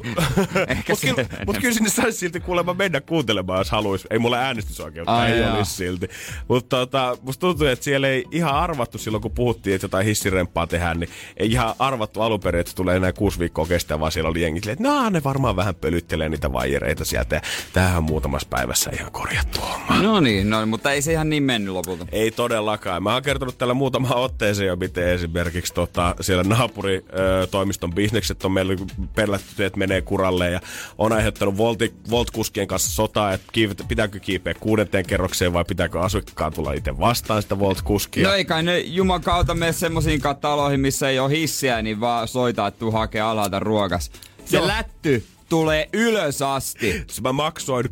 ehkä mut, kyllä, mut kyllä sinne saisi silti kuulemma mennä kuuntelemaan, jos haluaisi. Ei mulla äänestysoikeutta, Ai ei jaa. olisi silti. Mutta tota, musta tuntuu, että siellä ei ihan arvattu silloin, kun puhuttiin, että jotain hissiremppaa tehdään, niin ei ihan arvattu alun perin, että se tulee enää kuusi viikkoa kestää, vaan siellä oli jengi silleen, että no, ne varmaan vähän pölyttelee niitä vaijereita sieltä. Ja tämähän on muutamassa päivässä ihan korjattu homma. No niin, no, mutta ei se ihan niin mennyt lopulta. Ei todellakaan. Mä oon kertonut tällä muutama otteeseen jo, miten esimerkiksi tota, siellä naapuritoimiston bisnekset on meillä pellätty, että menee kuralle ja on aiheuttanut Volti, Volt-kuskien kanssa sotaa, että kiiv- pitääkö kiipeä kuudenteen kerrokseen vai pitääkö asukkaan tulla itse vastaan sitä Volt-kuskia. No ei kai ne juman kautta mene semmosiin taloihin, missä ei ole hissiä, niin vaan soita, että tuu hakee alhaalta ruokas. Se Joo. lätty tulee ylös asti. Jos mä maksoin 3,90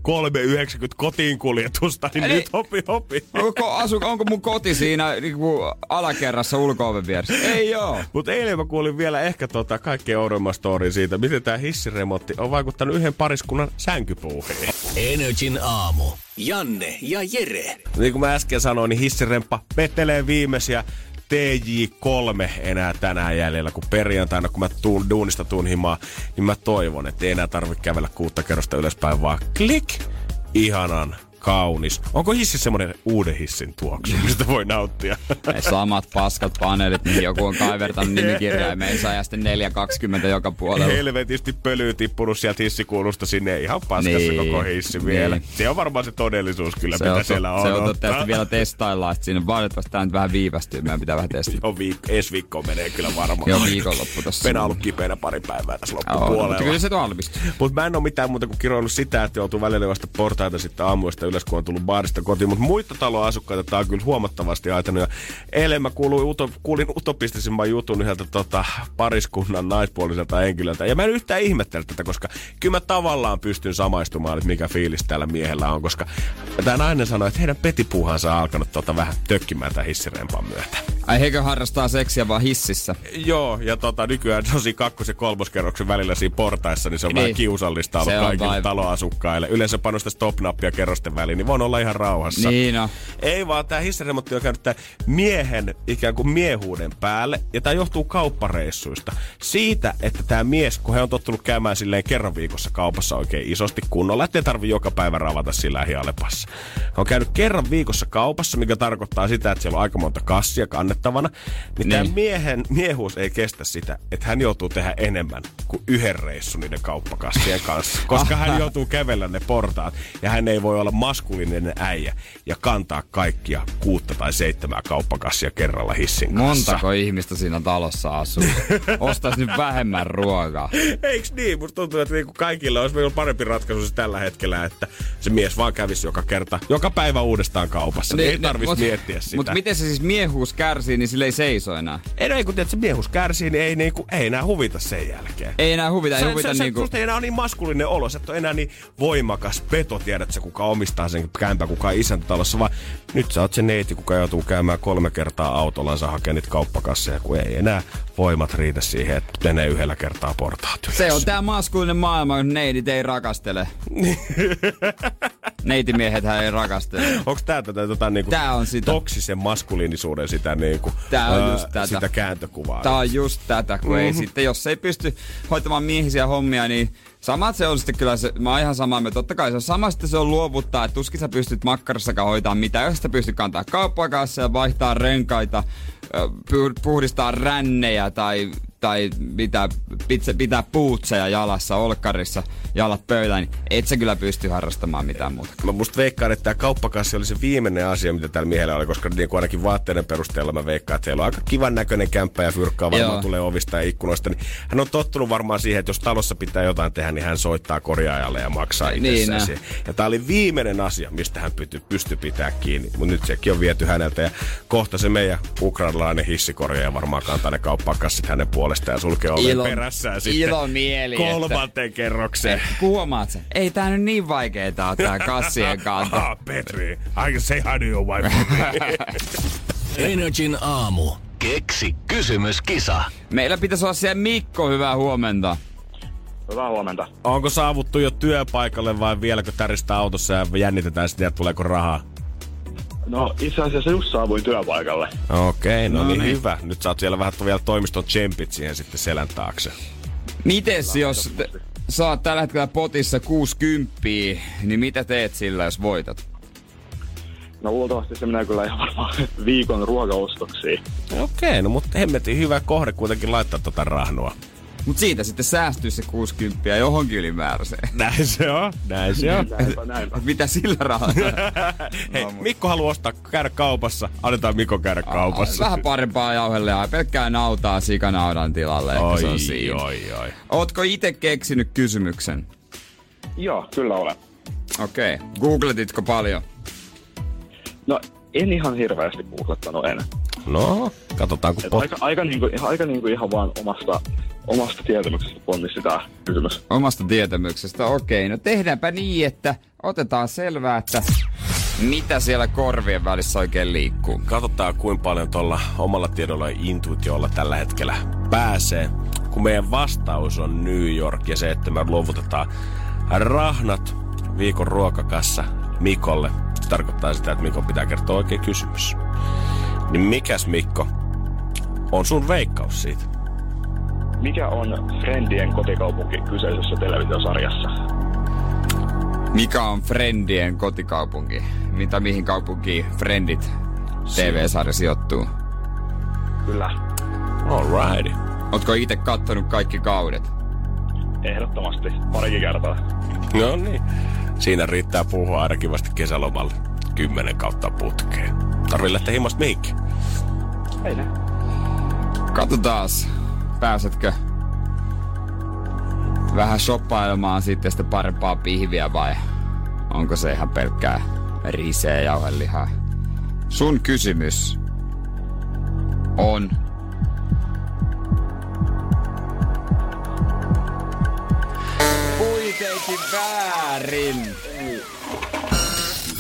kotiin kuljetusta, niin Eli- nyt hopi hopi. Onko, asu, onko mun koti siinä niinku, alakerrassa ulko vieressä? Ei oo. Mutta eilen mä kuulin vielä ehkä tota kaikkein oudoimman storin siitä, miten tämä hissiremontti on vaikuttanut yhden pariskunnan sänkypuuhiin. Energin aamu. Janne ja Jere. Niin kuin mä äsken sanoin, niin hissiremppa vetelee viimeisiä TJ3 enää tänään jäljellä, kun perjantaina, kun mä tuun duunista tuun himaan, niin mä toivon, että ei enää tarvitse kävellä kuutta kerrosta ylöspäin, vaan klik, ihanan, kaunis. Onko hissi semmoinen uuden hissin tuoksu, mistä voi nauttia? Ne samat paskat paneelit, mihin joku on kaivertanut nimikirjaimeensa ja sitten 420 joka puolella. Helvetisti pölyy tippunut sieltä hissikuulusta sinne ihan paskassa Niin, koko hissi vielä. niin. Se on varmaan se todellisuus kyllä, Se mitä on, siellä on. se on totta, vielä testaillaan, että siinä valitettavasti tämä nyt vähän viivästyy. Meidän pitää vähän testata. On viik- ensi viikkoon menee kyllä varmaan. Joo, viikonloppu tossa. Pena ollut kipeänä pari päivää tässä Joo, loppupuolella. mutta kyllä se valmistuu. Mutta mä en ole mitään muuta kuin kiroillut sitä, että joutuu välillä juosta portaita sitten aamuista ylös, kun on tullut baarista kotiin. Mutta muita talon asukkaita tää on kyllä huomattavasti aitanut. Ja eilen mä kuuluin, uto, kuulin utopistisimman jutun yhdeltä tota, pariskunnan naispuoliselta henkilöltä. Ja mä en yhtään ihmettele tätä, koska kyllä mä tavallaan pystyn samaistumaan, että mikä fiilis tällä miehellä on. Koska tämä nainen sanoi, että heidän petipuuhansa on alkanut tota, vähän tökkimään tämän hissirempan myötä. Ai heikö harrastaa seksiä vaan hississä? Joo, ja tota, nykyään tosi kakkos- ja kolmoskerroksen välillä siinä portaissa, niin se on Niin. vähän kiusallista ollut on kaikille vai- taloasukkaille. Yleensä pano sitä stop-nappia kerrosten väliin, niin voin olla ihan rauhassa. Niin no. Ei vaan tämä hissiremontti on käynyt miehen ikään kuin miehuuden päälle, ja tämä johtuu kauppareissuista. Siitä, että tämä mies, kun he on tottunut käymään silleen kerran viikossa kaupassa oikein isosti kunnolla, ettei tarvi joka päivä ravata sillä hialepassa. He on käynyt kerran viikossa kaupassa, mikä tarkoittaa sitä, että siellä on aika monta kassia kannettavana. Niin, tämä Niin. miehen miehuus ei kestä sitä, että hän joutuu tehdä enemmän kuin yhden reissun niiden kauppakassien kanssa. Koska hän joutuu kävellä ne portaat ja hän ei voi olla maskuliininen äijä ja kantaa kaikkia kuutta tai seitsemää kauppakassia kerralla hissin kanssa. Montako ihmistä siinä talossa asuu? Ostais nyt vähemmän ruokaa. Eiks niin? Musta tuntuu, että niinku kaikilla olisi vielä parempi ratkaisu tällä hetkellä, että se mies vaan kävisi joka kerta, joka päivä uudestaan kaupassa. Niin, ei tarvitsisi miettiä sitä. Mutta miten se siis miehuus kärsii, niin sille ei seiso enää? Ei, no, ei kun tiedät, se miehus kärsii, niin ei, niinku, ei enää huvita sen jälkeen. Ei enää huvita, ei Sä- huvita sä, niinku... Susta ei enää ole niin maskulinen olo, sä et ole enää niin voimakas peto, tiedät sä, kuka omistaa sen kämpä, kuka on isäntätalossa, vaan nyt sä oot se neiti, kuka joutuu käymään kolme kertaa autollansa hakemaan niitä kauppakasseja, kun ei enää voimat riitä siihen, että menee yhdellä kertaa portaat ylös. Se on tää maskullinen maailma, kun neidit ei rakastele. Neitimiehethän ei rakastele. Onko tää tätä tota, niinku Tää on sitä. toksisen maskuliinisuuden sitä, niinku, Tää on ää, just tätä. sitä kääntökuvaa? Tää on just tätä, kun Mhm. ei sitten, jos ei pysty hoitamaan miehisiä hommia, niin samat se on sitten kyllä, se, mä oon ihan samaa mieltä. Totta kai se on sama sitten se on luovuttaa, että tuskin sä pystyt makkarassakaan hoitaa mitään. Jos sä pystyt kantaa kauppakassa ja vaihtaa renkaita, puhdistaa rännejä tai, tai mitä, pitää, pitää puutseja jalassa, olkkarissa, jalat pöydään, niin et sä kyllä pysty harrastamaan mitään muuta. Mä musta veikkaan, että tämä kauppakassi oli se viimeinen asia, mitä tällä miehellä oli, koska niin kuin ainakin vaatteiden perusteella mä veikkaan, että heillä on aika kivan näköinen kämppä ja fyrkkaa varmaan Joo. tulee ovista ja ikkunoista. Niin hän on tottunut varmaan siihen, että jos talossa pitää jotain tehdä, niin hän soittaa korjaajalle ja maksaa Niin, siihen. Ja tämä oli viimeinen asia, mistä hän pystyi pysty pitää kiinni. Mutta nyt sekin on viety häneltä ja kohta se meidän ukrainalainen hissikorjaaja varmaan kantaa ne kauppakassit hänen puolestaan ovesta ja sulkee oven Ilo- perässään sitten ilomieli, että- kolmanteen kerrokseen. Huomaat sen? Ei tää nyt niin vaikeeta on tää kassien kanto. Ah, Petri, I can say hi to your wife. Energin aamu. Keksi kysymyskisa. Meillä pitäisi olla siellä Mikko, hyvää huomenta. Hyvää huomenta. Onko saavuttu jo työpaikalle vai vieläkö täristä autossa ja jännitetään sitä, että tuleeko rahaa? No itse asiassa just saavuin työpaikalle. Okei, no, No niin, niin. hyvä. Nyt saat siellä vähän vielä toimiston tsempit siihen sitten selän taakse. Mites jos te, saat tällä hetkellä potissa 60, niin mitä teet sillä, jos voitat? No luultavasti se menee kyllä ihan varmaan viikon ruokaostoksiin. Okei, no mutta hemmetin hyvä kohde kuitenkin laittaa tota rahnoa. Mut siitä sitten säästyy se 60 johonkin ylimääräiseen. Näin se on, näin se on. Näinpä, näinpä. Mitä sillä rahalla? Hei, Mikko haluaa ostaa, käydä kaupassa. Annetaan Mikko käydä kaupassa. Vähän parempaa jauhelle ja pelkkää nautaa sikanaudan tilalle. Ehkä se on Oi, siinä. oi, oi. Ootko itse keksinyt kysymyksen? Joo, kyllä olen. Okei. Okay. Googletitko paljon? No en ihan hirveästi googlettanut en. No, katsotaan kun Et aika, aika, niinku, aika niinku ihan vaan omasta, omasta tietämyksestä ponnisti tää kysymys. Omasta tietämyksestä, okei. Okay. No tehdäänpä niin, että otetaan selvää, että mitä siellä korvien välissä oikein liikkuu. Katsotaan kuinka paljon tuolla omalla tiedolla ja intuitiolla tällä hetkellä pääsee. Kun meidän vastaus on New York ja se, että me luovutetaan rahnat viikon ruokakassa Mikolle. Se tarkoittaa sitä, että Mikon pitää kertoa oikein kysymys. Niin mikäs Mikko on sun veikkaus siitä? Mikä on Friendien kotikaupunki kyseisessä televisiosarjassa? Mikä on Friendien kotikaupunki? Mitä mihin kaupunkiin Friendit TV-sarja sijoittuu? Kyllä, Alrighty. Ootko itse kattonut kaikki kaudet? ehdottomasti. Parikin kertaa. No niin. Siinä riittää puhua ainakin vasta kesälomalla. Kymmenen kautta putkeen. Tarvii lähteä himasta mihinkin. Ei ne. Katsotaas, pääsetkö vähän shoppailemaan sitten sitä parempaa pihviä vai onko se ihan pelkkää riseä ja jauhelihaa? Sun kysymys on... Kuitenkin väärin.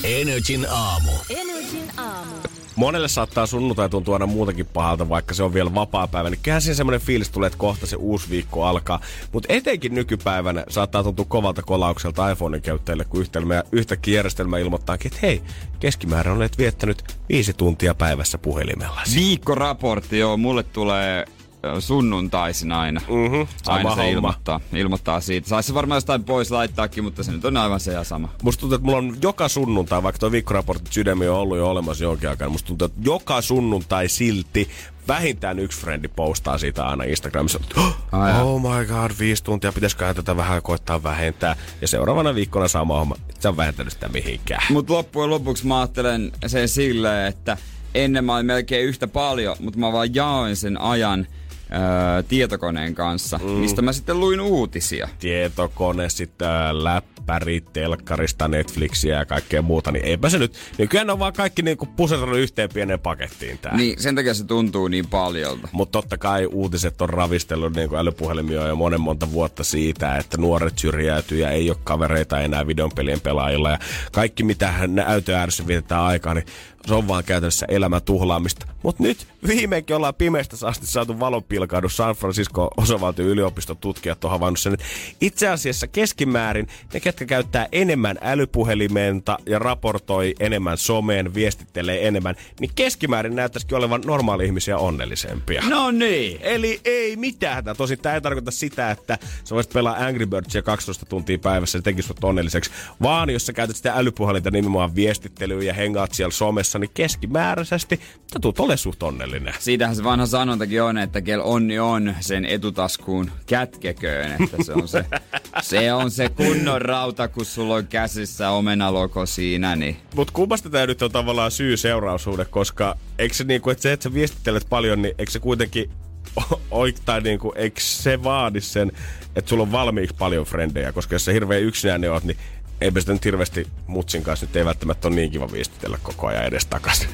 Energin aamu. Energin aamu. Monelle saattaa sunnuntai tuntua aina muutakin pahalta, vaikka se on vielä vapaa-päivä. Niin kyllähän siinä semmoinen fiilis tulee, että kohta se uusi viikko alkaa. Mutta etenkin nykypäivänä saattaa tuntua kovalta kolaukselta iPhonein käyttäjille, kun yhtäkkiä järjestelmä ilmoittaakin, että hei, keskimäärin olet viettänyt viisi tuntia päivässä puhelimella. Viikkoraportti, joo, mulle tulee sunnuntaisin aina. Mhm, sama aina se homma. ilmoittaa, ilmoittaa siitä. Saisi se varmaan jostain pois laittaakin, mutta se nyt on aivan se ja sama. Musta tuntuu, että mulla on joka sunnuntai, vaikka tuo viikkoraportti sydämi on ollut jo olemassa jonkin aikaa, musta tuntuu, että joka sunnuntai silti vähintään yksi frendi postaa siitä aina Instagramissa. Jaa. Oh my god, viisi tuntia, pitäisiköhän tätä vähän koittaa vähentää. Ja seuraavana viikkona sama homma. Et sä on vähentänyt sitä mihinkään. Mutta loppujen lopuksi mä ajattelen sen silleen, että ennen mä olin melkein yhtä paljon, mutta mä vaan jaoin sen ajan öö, tietokoneen kanssa, mm. mistä mä sitten luin uutisia. Tietokone, sitten ää, läppäri, telkkarista, Netflixiä ja kaikkea muuta, niin eipä se nyt. Nykyään on vaan kaikki niinku pusertanut yhteen pieneen pakettiin tää. Niin sen takia se tuntuu niin paljolta. Mutta totta kai uutiset on ravistellut niin kuin älypuhelimia jo monen monta vuotta siitä, että nuoret syrjäytyy ja ei ole kavereita enää videopelien pelaajilla. Ja kaikki mitä näytön ääressä vietetään aikaa, niin se on vaan käytännössä elämän tuhlaamista. Mutta nyt viimeinkin ollaan pimeästä asti saatu valonpilkahdus. San Francisco osavaltion yliopiston tutkijat on havainnut sen, että itse asiassa keskimäärin ne, ketkä käyttää enemmän älypuhelimenta ja raportoi enemmän someen, viestittelee enemmän, niin keskimäärin näyttäisikin olevan normaali-ihmisiä onnellisempia. No niin. Eli ei mitään. Tosin tämä ei tarkoita sitä, että sä voisit pelaa Angry Birdsia 12 tuntia päivässä ja tekisi sut onnelliseksi. Vaan jos sä käytät sitä älypuhelinta nimenomaan viestittelyyn ja hengaat siellä somessa, niin keskimääräisesti sä tulet ole suht onnellinen. Siitähän se vanha sanontakin on, että kel onni on, sen etutaskuun kätkeköön. Että se on se, se, on se kunnon rauta, kun sulla on käsissä omenaloko siinä. Niin. Mutta kummasta tämä nyt on tavallaan syy-seuraussuhde, koska eikö se niinku, että se, että sä viestittelet paljon, niin eikö se kuitenkin oikeastaan niinku, eikö se vaadi sen, että sulla on valmiiksi paljon frendejä, koska jos sä hirveän yksinäinen oot, niin eipä sitä nyt hirveästi mutsin kanssa nyt ei välttämättä ole niin kiva viestitellä koko ajan edes takaisin.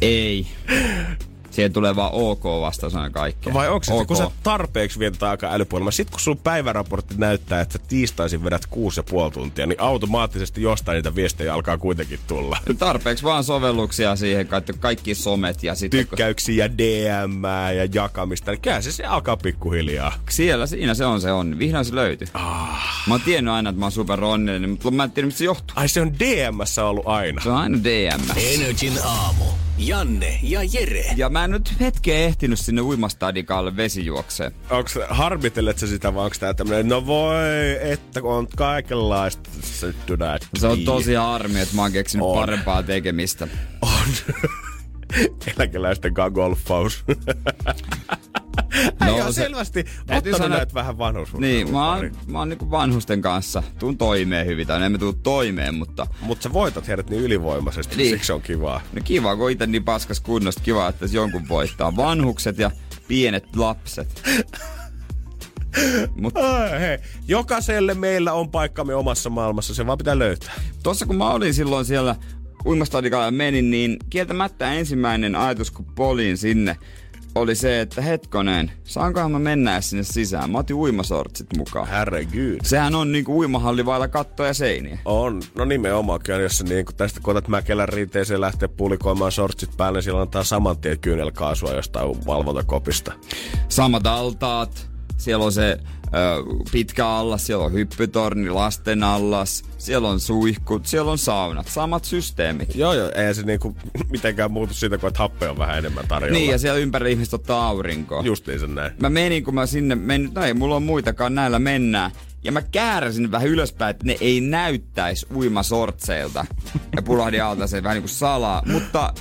Ei. Siihen tulee vaan OK vastaus aina kaikkeen. Vai onko se, OK. että kun sä tarpeeksi vietät aikaa älypuolella, sit kun sun päiväraportti näyttää, että sä tiistaisin vedät kuusi ja puoli tuntia, niin automaattisesti jostain niitä viestejä alkaa kuitenkin tulla. Tarpeeksi vaan sovelluksia siihen, kaikki, kaikki somet ja sitten... Tykkäyksiä, DM ja jakamista, niin kyllä se, se alkaa pikkuhiljaa. Siellä siinä se on se on. Vihdoin se löytyi. Ah. Mä oon tiennyt aina, että mä oon super onnellinen, mutta mä en tiedä, mistä se johtuu. Ai se on DMssä ollut aina. Se on aina DM. Energin aamu. Janne ja Jere. Ja mä en nyt hetkeä ehtinyt sinne uimastadikalle vesijuokseen. Onko harmitellet sä sitä vai onko tää tämmönen, no voi, että kun on kaikenlaista syttynä. Se on tosi harmi, että mä oon keksinyt On. parempaa tekemistä. On. Eläkeläisten kanssa golfaus. no, on selvästi täytyy ottanut sanoa- näitä vähän vanhuus. Niin, mä oon, mä oon niinku vanhusten kanssa. Tuun toimeen hyvin, tai emme tuu toimeen, mutta Mutta sä voitat heidät niin ylivoimaisesti, Niin. siksi se on kivaa. no kiva, kun itse niin paskas kunnosta, kiva, että jonkun voittaa. Vanhukset ja pienet lapset. Mut Ai, hei, jokaiselle meillä on paikkamme omassa maailmassa, se vaan pitää löytää. tossa kun mä olin silloin siellä uimastadikalla ja menin, niin kieltämättä ensimmäinen ajatus, kun polin sinne, oli se, että hetkonen, saankohan mä mennä sinne sisään? Mä otin uimasortsit mukaan. Herregud. Sehän on niinku uimahalli vailla kattoja ja seiniä. On, no nimenomaan, kyllä, jos sä niin tästä koetat Mäkelän rinteeseen lähteä pulikoimaan sortsit päälle, niin silloin antaa saman tien kyynelkaasua jostain valvontakopista. Samat altaat, siellä on se pitkä allas, siellä on hyppytorni, lasten allas, siellä on suihkut, siellä on saunat, samat systeemit. Joo, joo, ei se niinku mitenkään muutu siitä, kun että happea on vähän enemmän tarjolla. Niin, ja siellä ympäri ihmiset ottaa aurinkoa. Justiin sen näin. Mä menin, kun mä sinne menin, no ei mulla on muitakaan, näillä mennään. Ja mä kääräsin vähän ylöspäin, että ne ei näyttäisi uimasortseilta. Ja pulahdin alta se vähän niinku salaa. Mutta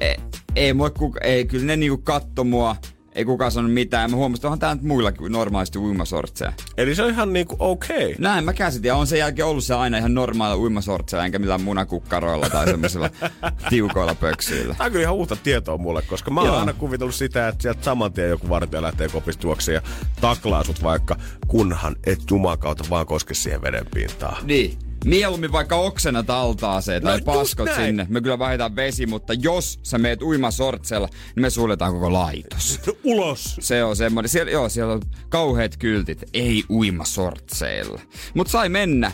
ei, ei, mua ei kyllä ne niinku katto mua. Ei kukaan sanonut mitään. Mä huomasin, että onhan tää nyt muillakin normaalisti uimasortseja. Eli se on ihan niinku okei. Okay. Näin mä käsitin. Ja on sen jälkeen ollut se aina ihan normaalilla uimasortseilla, enkä millään munakukkaroilla tai semmoisilla tiukoilla pöksyillä. Tämä on kyllä ihan uutta tietoa mulle, koska mä oon Joo. aina kuvitellut sitä, että sieltä saman tien joku vartija lähtee kopista juokseen ja taklaa sut vaikka, kunhan et juman kautta vaan koske siihen veden pintaan. Niin. Mieluummin vaikka oksena taltaaseen tai No paskot näin. sinne. Me kyllä vaihdetaan vesi, mutta jos sä meet uimasortsella, niin me suljetaan koko laitos. Ulos! Se on semmoinen, siellä, joo, siellä on kauheat kyltit, ei uimasortseilla. Mut sai mennä.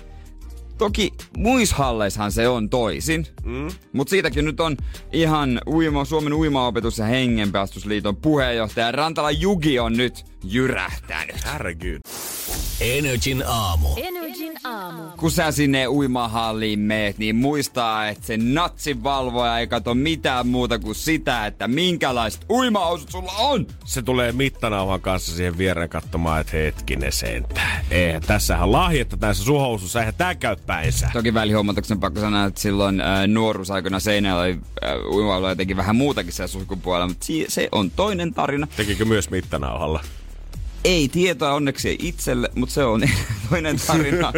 Toki muishalleissahan se on toisin, mm. mutta siitäkin nyt on ihan uima, Suomen uimaopetus- ja hengenpelastusliiton puheenjohtaja Rantala Jugi on nyt jyrähtänyt. Herregud. Energin aamu. Energin aamu. kun sä sinne uimahalliin meet, niin muistaa, että se natsin valvoja ei kato mitään muuta kuin sitä, että minkälaiset uimahousut sulla on. Se tulee mittanauhan kanssa siihen viereen katsomaan, että hetkinen sentään. Eihän tässähän lahjetta tässä suhousussa, eihän tää käy päinsä. Toki välihuomautuksen pakko sanoa, että silloin äh, nuoruusaikana seinällä oli äh, uimailu jotenkin vähän muutakin siellä suihkupuolella, mutta si- se on toinen tarina. Tekikö myös mittanauhalla? Ei tietoa onneksi itselle, mutta se on toinen tarina.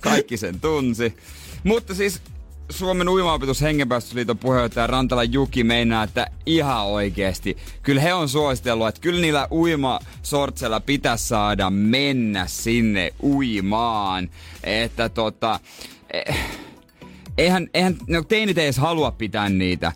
Kaikki sen tunsi. Mutta siis Suomen uimaopetus hengenpäästöliiton puheenjohtaja Rantala Juki meinaa, että ihan oikeesti. Kyllä he on suositellut, että kyllä niillä uimasortsella pitäisi saada mennä sinne uimaan. Että tota... Eh, eihän, eihän no teinit ei edes halua pitää niitä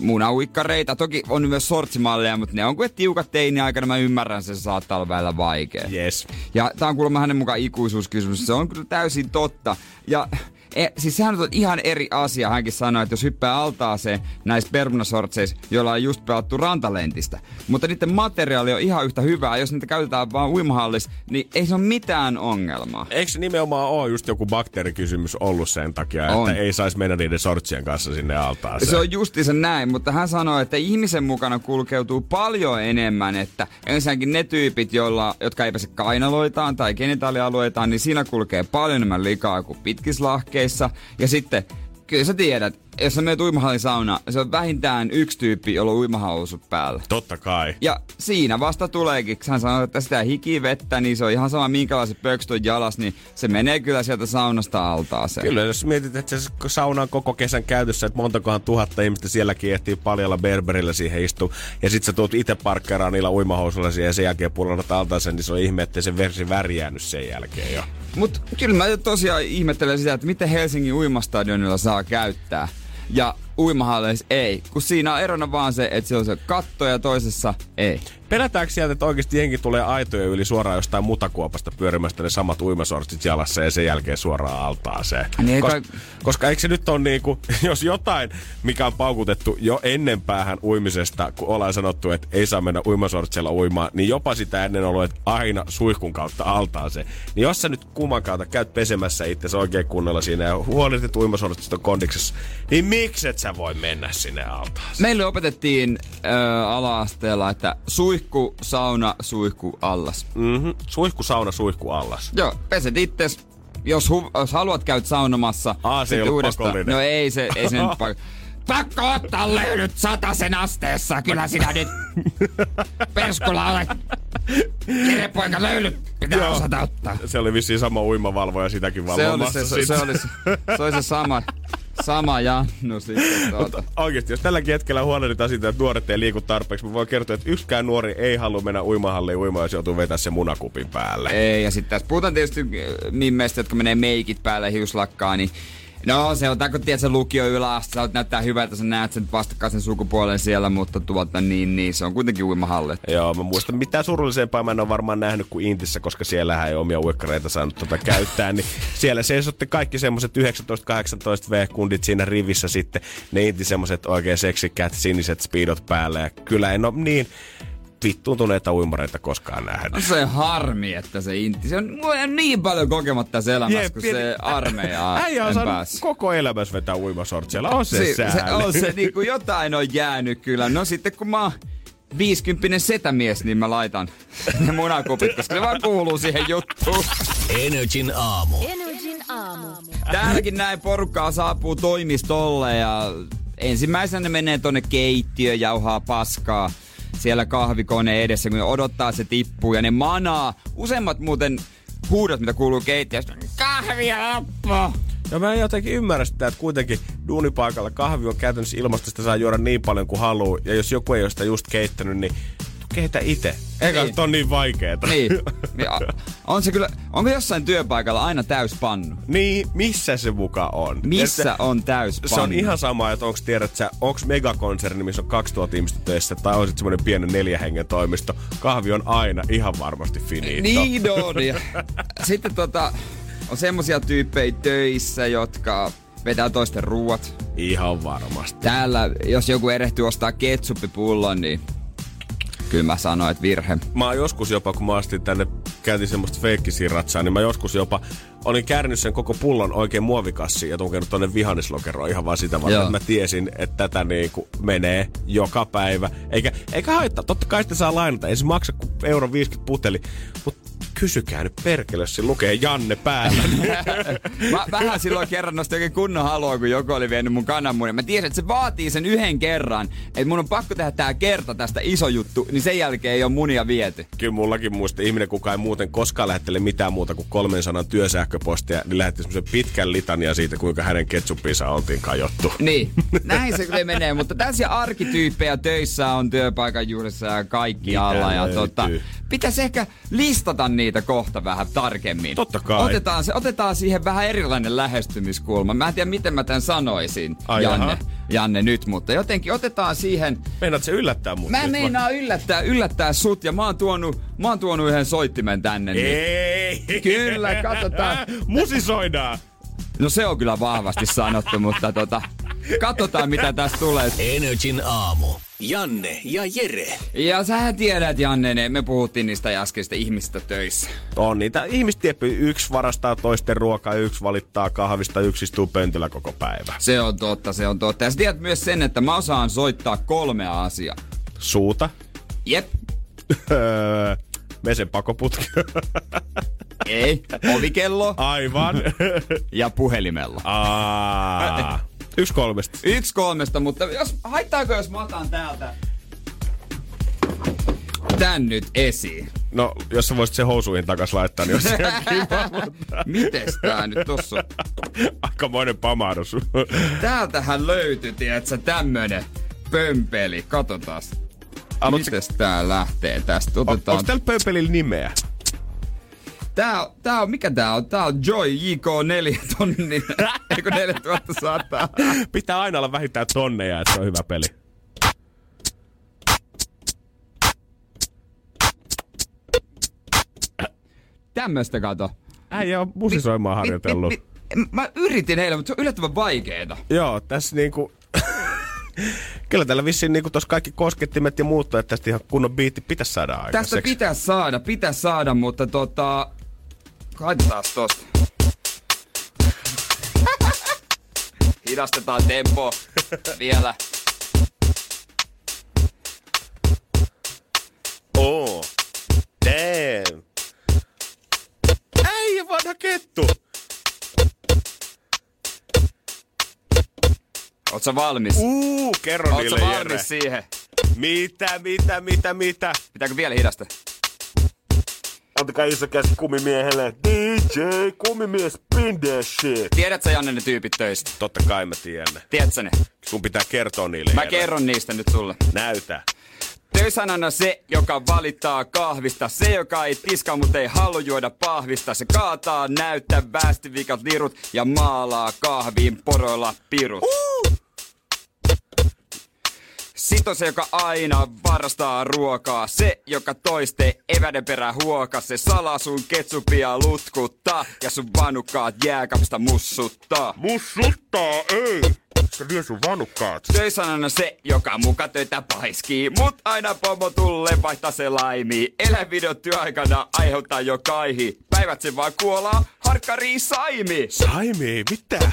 munauikkareita. Toki on myös sortsimalleja, mutta ne on kuin tiukat teini aikana. Mä ymmärrän, se saattaa olla välillä vaikea. Yes. Ja tää on kuulemma hänen mukaan ikuisuuskysymys. Se on kyllä täysin totta. Ja e, siis sehän on ihan eri asia. Hänkin sanoi, että jos hyppää altaaseen näissä permunasortseissa, joilla on just pelattu rantalentistä. Mutta niiden materiaali on ihan yhtä hyvää. Jos niitä käytetään vaan uimahallissa, niin ei se ole mitään ongelmaa. Eikö se nimenomaan ole just joku bakteerikysymys ollut sen takia, On. että ei saisi mennä niiden sortsien kanssa sinne altaaseen? Se on justiinsa näin, mutta hän sanoi, että ihmisen mukana kulkeutuu paljon enemmän, että ensinnäkin ne tyypit, joilla, jotka ei pääse kainaloitaan tai genitaalialueitaan, niin siinä kulkee paljon enemmän likaa kuin pitkislahkeissa. Ja sitten, kyllä sä tiedät, jos sä menet uimahallin sauna, se on vähintään yksi tyyppi, jolla on uimahousut päällä. Totta kai. Ja siinä vasta tuleekin, kun hän sanoi, että sitä hikivettä, niin se on ihan sama minkälaiset pöksyt on jalas, niin se menee kyllä sieltä saunasta altaaseen. Kyllä, jos mietit, että se sauna on koko kesän käytössä, että montakohan tuhatta ihmistä sielläkin ehtii paljalla berberillä siihen istuu. Ja sit sä tuut itse parkkeeraan niillä uimahousuilla siihen ja sen jälkeen pullanat altaaseen, niin se on ihme, ettei se versi värjäänyt sen jälkeen jo. Mutta kyllä mä tosiaan ihmettelen sitä, että miten Helsingin uimastadionilla saa käyttää. Ja uimahalleissa ei. Kun siinä on erona vaan se, että se on se katto ja toisessa ei. Pelätäänkö sieltä, että oikeasti jengi tulee aitojen yli suoraan jostain mutakuopasta pyörimästä ne samat uimasortsit jalassa ja sen jälkeen suoraan altaaseen? Niin, Kos, kai- koska eikö se nyt ole niinku, jos jotain, mikä on paukutettu jo ennen päähän uimisesta, kun ollaan sanottu, että ei saa mennä uimasortsilla uimaan, niin jopa sitä ennen ollut, että aina suihkun kautta altaaseen. Niin jos sä nyt kumman kautta käyt pesemässä itse oikein kunnolla siinä ja huolehdit, uimasortsit on kondiksessa, niin miksi et sä voi mennä sinne altaaseen? Meille opetettiin ö, ala-asteella, että suihku, sauna, suihku, allas. Mm-hmm. Suihku, sauna, suihku, allas. Joo, peset itses. Jos, hu- jos haluat käyt saunomassa. Aa, se ei pakollinen. No ei se, ei se nyt pak- Pakko ottaa löydyt sen asteessa. Kyllä sinä nyt perskulla olet. Kirjepoika löydyt pitää Joo. osata ottaa. Se oli vissiin sama uimavalvoja sitäkin Se oli valvomassa. se, se, se, oli, se, se oli se sama, sama Jannu sitten tuota. Oikeasti, jos tälläkin hetkellä huolehditaan siitä, että nuoret ei liiku tarpeeksi, mä voin kertoa, että yksikään nuori ei halua mennä uimahalliin uimaan, jos joutuu vetämään se munakupin päälle. Ei, ja sitten tässä puhutaan tietysti äh, mimmeistä, jotka menee meikit päälle hiuslakkaa, niin No se on, kun tiedät, se lukio yläaste, sä näyttää hyvältä, sä näet sen vastakkaisen sukupuolen siellä, mutta tuota, niin, niin, se on kuitenkin uimahalli. Joo, mä muistan, mitään surullisempaa mä en ole varmaan nähnyt kuin Intissä, koska siellä ei omia uikkareita saanut tota käyttää, niin siellä seisotte kaikki semmoset 19-18 V-kundit siinä rivissä sitten, ne Inti semmoset oikein seksikkäät siniset speedot päällä, ja kyllä en ole niin vittuuntuneita uimareita koskaan nähnyt. On se harmi, että se inti, se on, on niin paljon kokematta tässä elämässä, Jep, kun pieni- se armeija Äijä on saanut koko elämässä vetää uimasortseilla. On se, se, se, on se niinku jotain on jäänyt kyllä. No sitten kun mä oon 50 setämies, niin mä laitan ne munakupit, koska se vaan kuuluu siihen juttuun. Energin aamu. Energin aamu. Täälläkin näin porukkaa saapuu toimistolle ja ensimmäisenä ne menee tonne keittiöön, jauhaa paskaa siellä kahvikoneen edessä, kun ne odottaa se tippuu ja ne manaa. Useimmat muuten huudot, mitä kuuluu keittiöstä, kahvia loppu. Ja mä en jotenkin ymmärrä sitä, että kuitenkin duunipaikalla kahvi on käytännössä ilmasta, sitä saa juoda niin paljon kuin haluaa. Ja jos joku ei ole sitä just keittänyt, niin keitä itse. Eikä Niin. on niin vaikeeta. Niin. Niin, On se kyllä, onko jossain työpaikalla aina täys pannu? niin, missä se muka on? Missä Että on täys pannu? Se on ihan sama, että onko tiedät sä, onko megakonserni, missä on 2000 ihmistä töissä, tai on sitten semmoinen pienen neljä hengen toimisto. Kahvi on aina ihan varmasti finito. Niin on. Sitten tota, on semmosia tyyppejä töissä, jotka vetää toisten ruuat. Ihan varmasti. Täällä, jos joku erehtyy ostaa ketsuppipullon, niin kyllä mä sanoin, että virhe. mä oon joskus jopa, kun mä astin tänne, käytin semmoista feikkisiratsaa, niin mä joskus jopa olin kärnyt sen koko pullon oikein muovikassiin ja tunkenut tonne vihannislokeroon ihan vaan sitä varten, että mä tiesin, että tätä niinku menee joka päivä. Eikä, eikä haittaa, totta kai sitä saa lainata, ei se maksa kuin euro 50 puteli, mutta kysykää nyt perkele, jos siinä lukee Janne päällä. Mä vähän silloin kerran nostin oikein kunnon halua, kun joku oli vienyt mun kananmunin. Mä tiesin, että se vaatii sen yhden kerran, että mun on pakko tehdä tää kerta tästä iso juttu, niin sen jälkeen ei ole munia viety. Kyllä mullakin muista ihminen, kuka ei muuten koskaan lähettele mitään muuta kuin 300 työsähköpostia, niin lähetti semmoisen pitkän litania siitä, kuinka hänen ketsuppinsa oltiin kajottu. Niin, näin se kyllä menee, mutta tällaisia arkityyppejä töissä on työpaikan juurissa ja kaikki Mitä alla. Ja löytyy? tota, pitäisi ehkä listata niitä kohta vähän tarkemmin. Totta kai. Otetaan, se, otetaan siihen vähän erilainen lähestymiskulma. Mä en tiedä, miten mä tämän sanoisin, Ai Janne, jaha. Janne, nyt, mutta jotenkin otetaan siihen... Meinaat se yllättää mut? Mä nyt meinaan yllättää, yllättää sut ja mä oon tuonut, mä oon tuonut yhden soittimen tänne. Niin. Ei! Kyllä, katsotaan. Musisoidaan! No se on kyllä vahvasti sanottu, mutta tota, katsotaan mitä tästä tulee. Energin aamu. Janne ja Jere. Ja sähän tiedät, Janne, ne- me puhuttiin niistä äskeistä ihmistä töissä. On niitä ihmistieppi. Yksi varastaa toisten ruokaa, yksi valittaa kahvista, yksi istuu pöntöllä koko päivä. Se on totta, se on totta. Ja sä tiedät myös sen, että mä osaan soittaa kolmea asiaa. Suuta. Jep, Mesen pakoputki. ei, ovikello Aivan. ja puhelimella. Aa. Yksi kolmesta. Yksi kolmesta, mutta jos, haittaako jos mä otan täältä tän nyt esiin? No, jos sä voisit sen housuihin takas laittaa, niin olisi ihan kiva, mutta Mites tää nyt tossa on? aikamoinen pamahdus. Täältähän löytyi, tiedätkö, tämmönen pömpeli. Katsotaan. Haluatko- Mites tää lähtee tästä? On, Otetaan. onko täällä pömpelillä nimeä? Tää tää on, mikä tää on? Tää on Joy JK4 tonni, eikö 4100? Pitää aina olla vähintään tonneja, että se on hyvä peli. Tämmöstä kato. Äijä on musisoimaan harjoitellut. Mi, mi, mi, mä yritin eilen, mutta se on yllättävän vaikeeta. Joo, tässä niinku... Kyllä tällä vissiin niinku tos kaikki koskettimet ja muut, että tästä ihan kunnon biitti pitäisi saada aikaiseksi. Tästä pitää saada, pitää saada, mutta tota... Laitetaan tosta. Hidastetaan tempo vielä. Oo. Damn. Äijä vanha kettu. Oot sä valmis? Uu, kerro Oot niille sä Jere. valmis siihen? Mitä, mitä, mitä, mitä? Pitääkö vielä hidasta? Antakaa iso käsi kumimiehelle. DJ, kumimies, spin that shit. Tiedät sä Janne ne tyypit töistä? Totta kai mä tiedän ne. Tiedät sä ne? Sun pitää kertoa niille. Mä Jere. kerron niistä nyt sulle. Näytä. Töisanana se, joka valittaa kahvista. Se, joka ei tiska, mutta ei halua juoda pahvista. Se kaataa, näyttää väestivikat lirut ja maalaa kahviin poroilla pirut. Sit on se, joka aina varastaa ruokaa. Se, joka toiste eväden perään huokaa. Se salaa sun ketsupia lutkuttaa ja sun vanukkaat jääkapista mussuttaa. Mussuttaa, ei. Se vie sun vanukkaat. Töisanana se, joka muka töitä paiskii, mut aina pomo tulle vaihtaa se laimi. Eläinvideot työaikana aiheuttaa jo kaihi. Päivät se vaan kuolaa, harkkari saimi. Saimi, mitä?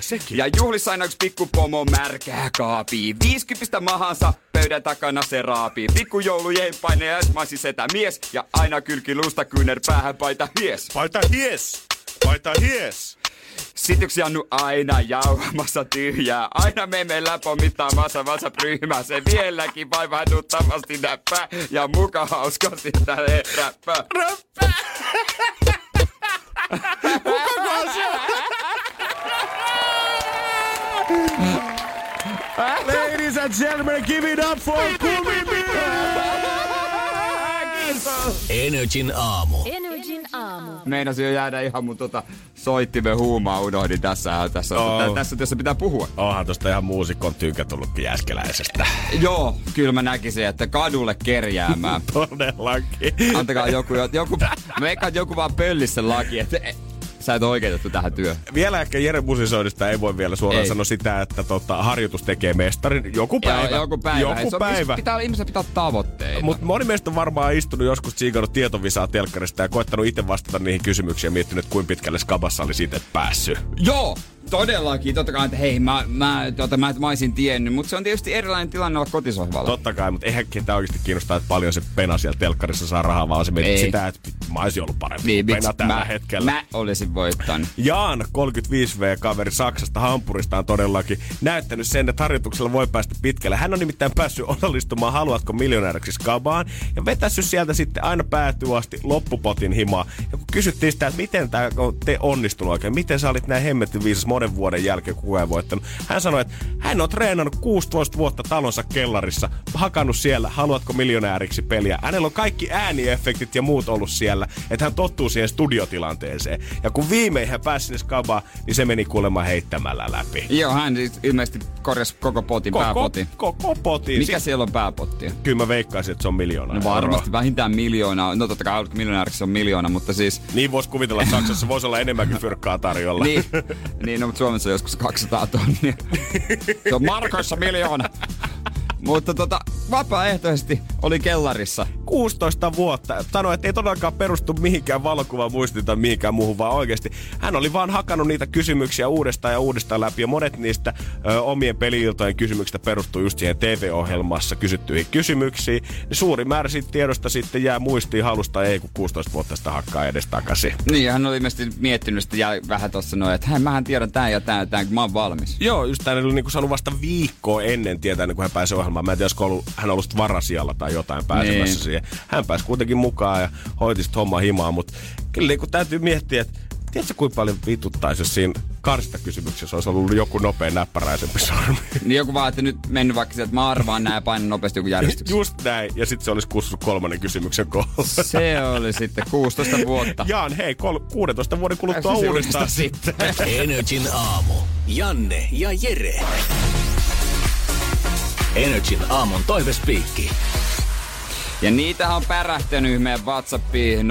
Sekin. Ja juhlissa aina yksi pikkupomo märkää kaapii. 50 mahansa pöydän takana se raapii. Pikkujoulujen paine ja esmaisi setä mies. Ja aina kylki luusta kyynär päähän paita mies. Paita hies. Paita hies. Sit yksi Jannu aina jauhamassa tyhjää. Aina me meillä pommittaamassa vasa ryhmää. Se vieläkin vaivahduttavasti näppää. Ja muka hauskasti tälle räppää. Ladies and gentlemen, give it up for Energin aamu. Energin aamu. Meinasin jo jäädä ihan mun tota soittimen huumaa unohdin tässä. Tässä, Oo. oh. tässä, tässä pitää puhua. Onhan tosta ihan muusikon tynkä tullutkin jäskeläisestä. Joo, kyllä mä näkisin, että kadulle kerjäämään. Todellakin. Antakaa joku, joku, mä eikä joku vaan pöllisi sen laki, että e, sä et oikeutettu tähän työhön. Vielä ehkä Jere musisoinnista ei voi vielä suoraan Ei. sanoa sitä, että tota, harjoitus tekee mestarin. Joku päivä. Joo, joku päivä. Joku se on- päivä. Pitää, ihmisen pitää tavoitteita. Mutta moni meistä on varmaan istunut joskus tsiikannut tietovisaa telkkarista ja koettanut itse vastata niihin kysymyksiin ja miettinyt, kuinka pitkälle skabassa oli siitä päässyt. Joo, todellakin. Totta kai, että hei, mä, mä, tota, mä, mä olisin tiennyt, mutta se on tietysti erilainen tilanne olla kotisohvalla. Totta kai, mutta eihän ketään oikeasti kiinnostaa, että paljon se pena siellä telkkarissa saa rahaa, vaan se mietit Ei. sitä, että mä olisin ollut parempi niin, pena tällä mä, hetkellä. mä olisin voittanut. Jaan, 35V-kaveri Saksasta Hampurista on todellakin näyttänyt sen, että harjoituksella voi päästä pitkälle. Hän on nimittäin päässyt osallistumaan Haluatko miljonääriksi skabaan ja vetässyt sieltä sitten aina päätyy asti loppupotin himaa. Ja kun kysyttiin sitä, että miten tämä on te onnistunut oikein, miten sä olit näin hemmetin viisas monen vuoden jälkeen, kun ei voittanut. Hän sanoi, että hän on treenannut 16 vuotta talonsa kellarissa, hakannut siellä Haluatko miljonääriksi peliä. Hänellä on kaikki ääniefektit ja muut ollut siellä, että hän tottuu siihen studiotilanteeseen. Ja kun viimein hän pääsi sinne skabaan, niin se meni kuulemma heittämällä läpi. Joo, hän siis ilmeisesti korjasi koko potin, pääpotin. Koko potin. Mikä Si- siellä on pääpottia? Kyllä mä veikkaisin, että se on miljoona No varmasti vähintään miljoona. No totta kai Haluatko miljonääriksi se on miljoona, mutta siis... Niin voisi kuvitella, että Saksassa voisi olla enemmänkin fyrkkaa tarjolla. Niin, niin mutta Suomessa joskus 200 tonnia. Se on markoissa miljoona. Mutta tota, vapaaehtoisesti oli kellarissa. 16 vuotta. Sanoi, että ei todellakaan perustu mihinkään valokuvaan muistiin tai mihinkään muuhun, vaan oikeasti hän oli vaan hakannut niitä kysymyksiä uudestaan ja uudestaan läpi. Ja monet niistä ö, omien peliiltojen kysymyksistä perustuu just siihen TV-ohjelmassa kysyttyihin kysymyksiin. Niin suuri määrä siitä tiedosta sitten jää muistiin halusta, ei kun 16 vuotta sitä hakkaa edes takaisin. Niin, hän oli ilmeisesti miettinyt sitä ja vähän tossa noin, että hei, mähän tiedän tän ja tän ja tän, kun mä oon valmis. Joo, just hän oli niinku saanut vasta viikkoa ennen tietää, ennen kuin hän pääsi ohjelmaan. Mä en tiedä, olisiko ollut, hän ollut varasijalla tai jotain pääsemässä Niin. siihen. Hän pääsi kuitenkin mukaan ja hoiti sit homma himaa, mutta kyllä niinku täytyy miettiä, että Tiedätkö, kuinka paljon vituttaisi, jos siinä karstakysymyksessä olisi ollut joku nopea näppäräisempi sormi? Niin joku vaan, että nyt mennyt vaikka sieltä, että mä arvaan näin ja painan nopeasti joku järjestyksen. Just näin. Ja sitten se olisi kussus kolmannen kysymyksen kohdalla. Se oli sitten 16 vuotta. Jaan, hei, kol- 16 vuoden kuluttua uudestaan sitten. Energin aamu. Janne ja Jere. Energin aamun toivespiikki. Ja niitä on pärähtänyt meidän WhatsAppiin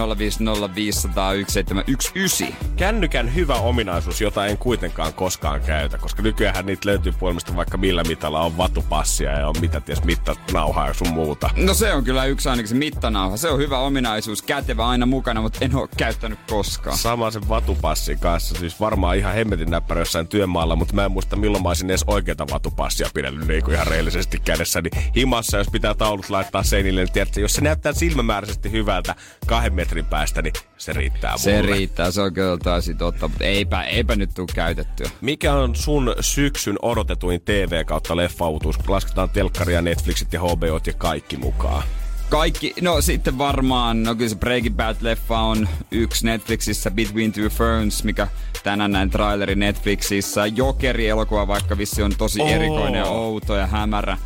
050501719. Kännykän hyvä ominaisuus, jota en kuitenkaan koskaan käytä, koska nykyään niitä löytyy puolesta vaikka millä mitalla on vatupassia ja on mitä ties mittanauhaa ja sun muuta. No se on kyllä yksi ainakin se mittanauha. Se on hyvä ominaisuus, kätevä aina mukana, mutta en ole käyttänyt koskaan. Sama sen vatupassin kanssa, siis varmaan ihan hemmetin näppärä jossain työmaalla, mutta mä en muista milloin mä olisin edes oikeita vatupassia pidellyt niin kuin ihan reellisesti kädessä. Niin himassa, jos pitää taulut laittaa seinille, niin tiedätkö, jos se näyttää silmämääräisesti hyvältä kahden metrin päästä, niin se riittää Se mulle. riittää, se on kyllä taisi totta, mutta eipä, eipä nyt tule käytettyä. Mikä on sun syksyn odotetuin TV kautta leffautus? Lasketaan telkkaria, Netflixit ja HBOt ja kaikki mukaan. Kaikki, no sitten varmaan, no kyllä se Breaking Bad-leffa on yksi Netflixissä, Between Two Ferns, mikä tänään näin traileri Netflixissä. Jokeri-elokuva, vaikka vissi on tosi Oo. erikoinen outo ja hämärä,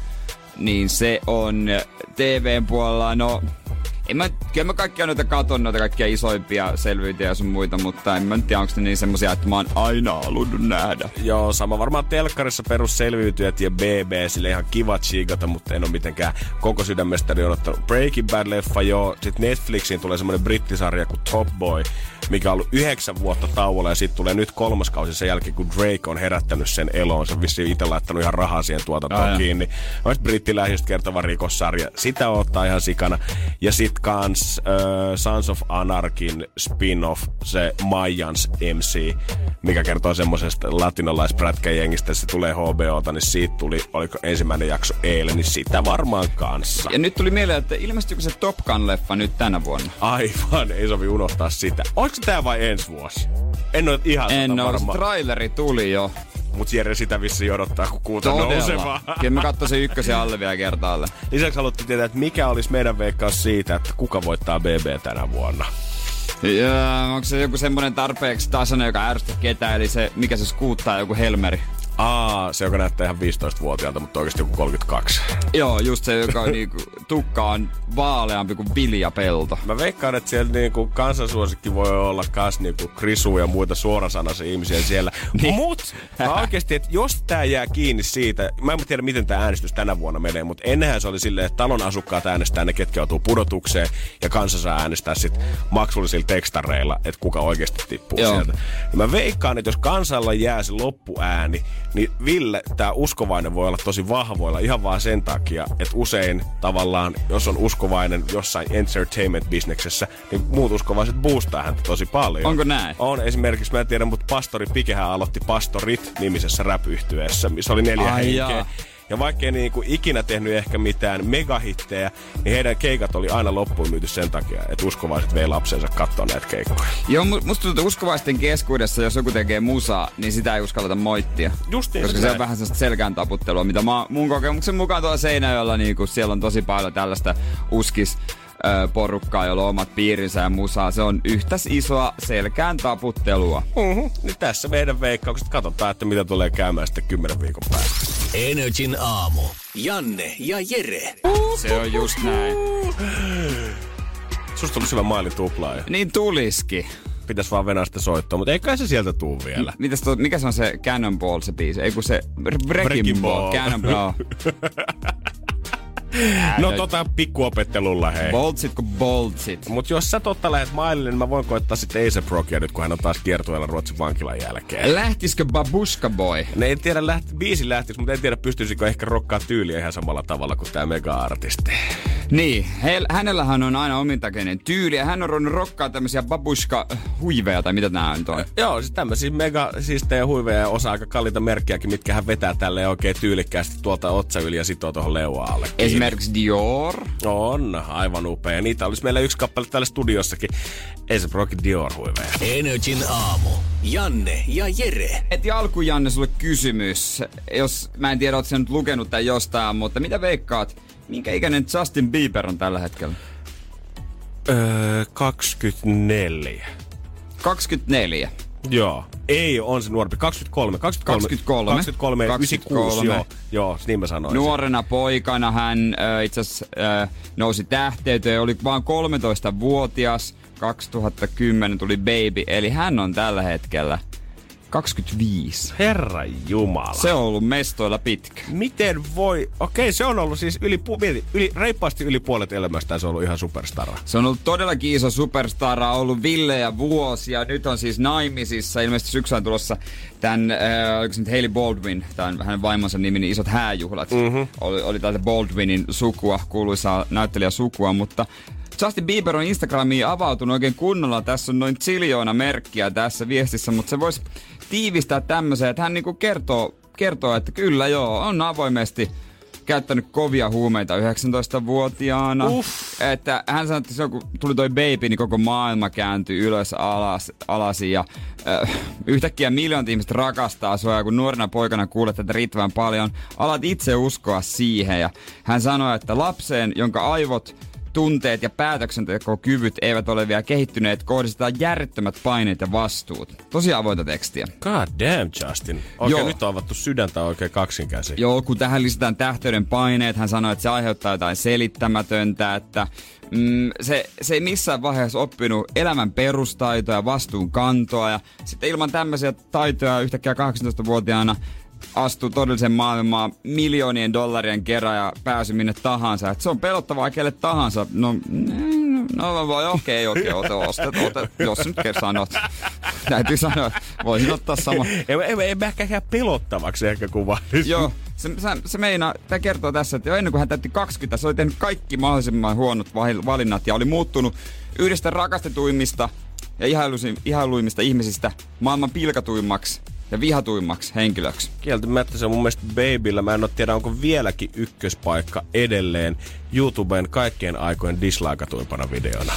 niin se on TVn puolella, no en mä, kyllä mä kaikkia noita katon, noita kaikkia isoimpia selvyytiä ja sun muita, mutta en mä nyt tiedä, onko ne niin semmosia, että mä oon aina halunnut nähdä. Joo, sama varmaan telkkarissa perusselviytyjät ja BB, sille ihan kiva chiikata, mutta en ole mitenkään koko sydämestäni odottanut. Breaking Bad-leffa joo, sitten Netflixiin tulee semmoinen brittisarja kuin Top Boy, mikä on ollut yhdeksän vuotta tauolla ja sitten tulee nyt kolmas kausi sen jälkeen, kun Drake on herättänyt sen eloon. Se on vissiin itse laittanut ihan rahaa siihen tuotantoon kiinni. Olisi brittiläisistä kertova rikossarja. Sitä ottaa ihan sikana. Ja sit kans äh, Sons of Anarchin spin-off, se Mayans MC, mikä kertoo semmosesta latinalaisprätkäjengistä, se tulee HBOta, niin siitä tuli, oliko ensimmäinen jakso eilen, niin sitä varmaan kanssa. Ja nyt tuli mieleen, että ilmestyykö se Top Gun-leffa nyt tänä vuonna? Aivan, ei sovi unohtaa sitä. Oliko se tää vai ensi vuosi? En ole ihan En ole, varma. traileri tuli jo. Mut Jere sitä vissiin odottaa, kun kuuta Todella. nousevaa. Kyllä mä katsoisin ykkösen alle vielä kertaalle. Lisäksi haluttiin tietää, että mikä olisi meidän veikkaus siitä, että kuka voittaa BB tänä vuonna. Ja, onko se joku semmonen tarpeeksi tasainen, joka ärsyttää ketään, eli se, mikä se skuuttaa, joku Helmeri? Aa, se joka näyttää ihan 15-vuotiaalta, mutta oikeasti joku 32. Joo, just se, joka on niinku, tukka on vaaleampi kuin viljapelto. Mä veikkaan, että siellä niinku kansansuosikki voi olla kas niinku Krisu ja muita suorasanaisia ihmisiä siellä. niin. Mut mä oikeesti, että jos tää jää kiinni siitä, mä en tiedä miten tää äänestys tänä vuonna menee, mutta ennenhän se oli silleen, että talon asukkaat äänestää ne, ketkä joutuu pudotukseen ja kansa saa äänestää sit maksullisilla tekstareilla, että kuka oikeasti tippuu Joo. sieltä. Ja mä veikkaan, että jos kansalla jää se loppuääni, niin Ville, tää uskovainen voi olla tosi vahvoilla ihan vaan sen takia, että usein tavallaan, jos on uskovainen jossain entertainment-bisneksessä, niin muut uskovaiset boostaa häntä tosi paljon. Onko näin? On esimerkiksi, mä en tiedä, mutta Pastori Pikehän aloitti Pastorit-nimisessä rap missä oli neljä Ai henkeä. jaa. Ja vaikka ei niinku ikinä tehnyt ehkä mitään megahittejä, niin heidän keikat oli aina loppuun myyty sen takia, että uskovaiset vei lapsensa katsoa näitä keikkoja. Joo, mu- musta tuntuu, että uskovaisten keskuudessa, jos joku tekee musaa, niin sitä ei uskalleta moittia. Just niin, Koska se on vähän sellaista selkään taputtelua, mitä mä, mun kokemuksen mukaan tuolla Seinäjoella, niin kun siellä on tosi paljon tällaista uskis porukkaa, jolla on omat piirinsä ja musaa. Se on yhtä isoa selkään taputtelua. Mm-hmm. Niin tässä meidän veikkaukset. Katsotaan, että mitä tulee käymään sitten kymmenen viikon päästä. Energin aamu. Janne ja Jere. Se on just näin. Susta tulisi hyvä mailin tuplaaja. Niin tuliski. Pitäis vaan venää sitä soittoa, mutta eikä se sieltä tuu vielä. Mitäs to, mikä se on se Cannonball se biisi? Ei kun se Breaking, Breaking Ball. Ball. Cannonball. No tota pikkuopettelulla hei. Boltsit kuin boltsit. Mut jos sä totta lähet mailille, niin mä voin koittaa sitten A$AP Rockia nyt, kun hän on taas kiertueella Ruotsin vankilan jälkeen. Lähtisikö Babushka Boy? Ne en tiedä, lähti, biisi lähtis, mutta en tiedä, pystyisikö ehkä rokkaa tyyliä ihan samalla tavalla kuin tää mega-artisti. Niin, he, hänellähän on aina omintakeinen tyyli ja hän on ruvennut rokkaa tämmöisiä babushka huiveja tai mitä nää nyt on. Joo, siis tämmöisiä mega siistejä huiveja ja osa aika kalliita merkkiäkin, mitkä hän vetää tälle oikein tyylikkäästi tuolta otsa yli ja sitoo tuohon leuaan alle. kiinni. Esimerkiksi Dior. On, aivan upea. Niitä olisi meillä yksi kappale täällä studiossakin. A$AP Rockin Dior huiveja. Energin aamu. Janne ja Jere. Heti alkuun Janne sulle kysymys. Jos, mä en tiedä, sä nyt lukenut tai jostain, mutta mitä veikkaat? Minkä ikäinen Justin Bieber on tällä hetkellä? Öö, 24. 24. Joo. Ei, on se nuorempi. 23. 23. 23. 23. 96, 23. joo. Joo, niin mä sanoisin. Nuorena poikana hän äh, itse asiassa äh, nousi tähteyteen, oli vaan 13-vuotias. 2010 tuli baby, eli hän on tällä hetkellä 25. Herra Jumala. Se on ollut mestoilla pitkä. Miten voi... Okei, se on ollut siis yli, pu- mieti, yli reippaasti yli puolet elämästään se on ollut ihan superstara. Se on ollut todellakin iso superstara, ollut villejä vuosia. Nyt on siis naimisissa. Ilmeisesti syksyllä tulossa tämän, äh, oliko se nyt Hailey Baldwin, tämän hänen vaimonsa nimi, niin isot hääjuhlat. Mm-hmm. Oli, oli tältä Baldwinin sukua, kuuluisaa näyttelijäsukua, mutta Justin Bieber on Instagramiin avautunut oikein kunnolla. Tässä on noin ziljoona merkkiä tässä viestissä, mutta se voisi tiivistää tämmöiseen, että hän niinku kertoo, kertoo, että kyllä joo, on avoimesti käyttänyt kovia huumeita 19-vuotiaana. Uff. Että hän sanoi, että kun tuli toi baby, niin koko maailma kääntyi ylös alas, alasi ja äh, yhtäkkiä miljoonat ihmiset rakastaa sua ja kun nuorena poikana kuulet tätä riittävän paljon, alat itse uskoa siihen ja hän sanoi, että lapseen, jonka aivot tunteet ja päätöksentekokyvyt eivät ole vielä kehittyneet, kohdistetaan järjettömät paineet ja vastuut. Tosi avointa tekstiä. God damn, Justin. Oikein Joo. nyt on avattu sydäntä oikein kaksinkäsi. Joo, kun tähän lisätään tähteyden paineet, hän sanoi, että se aiheuttaa jotain selittämätöntä, että mm, se, se ei missään vaiheessa oppinut elämän perustaitoja, vastuun kantoa ja sitten ilman tämmöisiä taitoja yhtäkkiä 18-vuotiaana astuu todellisen maailmaan miljoonien dollarien kerran ja pääsy minne tahansa. Et se on pelottavaa kelle tahansa. No, mm, no voi okei, okei, ote, ostet, ote, jos nyt kerran sanot. Täytyy sanoa, että voisin ottaa sama. Ei, ei, ei mä ehkä ihan pelottavaksi ehkä kuvaa. Joo, se, se, se meinaa, tämä kertoo tässä, että jo ennen kuin hän täytti 20, se oli tehnyt kaikki mahdollisimman huonot valinnat ja oli muuttunut yhdestä rakastetuimmista ja ihailuimmista ihmisistä maailman pilkatuimmaksi ja vihatuimmaksi henkilöksi. Kieltämättä se on mun mielestä Babyllä. Mä en ole tiedä, onko vieläkin ykköspaikka edelleen YouTuben kaikkien aikojen dislikatuimpana videona.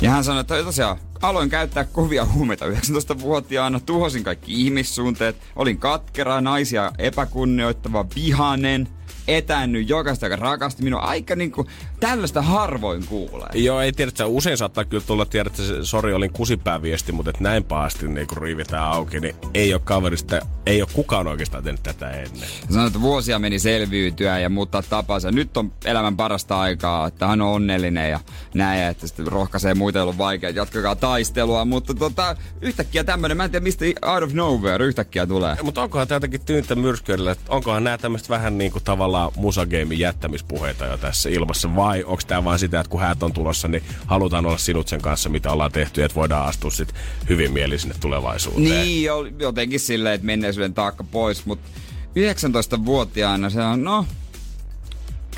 Ja hän sanoi, että tosiaan aloin käyttää kovia huumeita 19-vuotiaana, tuhosin kaikki ihmissuunteet, olin katkera, naisia epäkunnioittava, vihanen, etännyt jokaista, joka rakasti minua. Aika niinku, tällaista harvoin kuulee. Joo, ei tiedä, että usein saattaa kyllä tulla, tiedä, että se sori olin kusipääviesti, mutta että näin pahasti niin kun riivitään auki, niin ei ole kaverista, ei ole kukaan oikeastaan tehnyt tätä ennen. Sanoi, että vuosia meni selviytyä ja muuttaa tapansa. Nyt on elämän parasta aikaa, että hän on onnellinen ja näin, ja että sitten rohkaisee muita, joilla on vaikea, että jatkakaa taistelua. Mutta tota, yhtäkkiä tämmönen, mä en tiedä mistä out of nowhere yhtäkkiä tulee. Mutta onkohan tämä jotenkin tyyntä myrskyydellä, että onkohan nämä tämmöistä vähän niin kuin tavallaan musageimin jättämispuheita jo tässä ilmassa, vai onko tämä vaan sitä, että kun häät on tulossa, niin halutaan olla sinut sen kanssa, mitä ollaan tehty, että voidaan astua sitten hyvin mieli sinne tulevaisuuteen. Niin, jo- jotenkin silleen, että menneisyyden taakka pois, mutta 19-vuotiaana se on, no,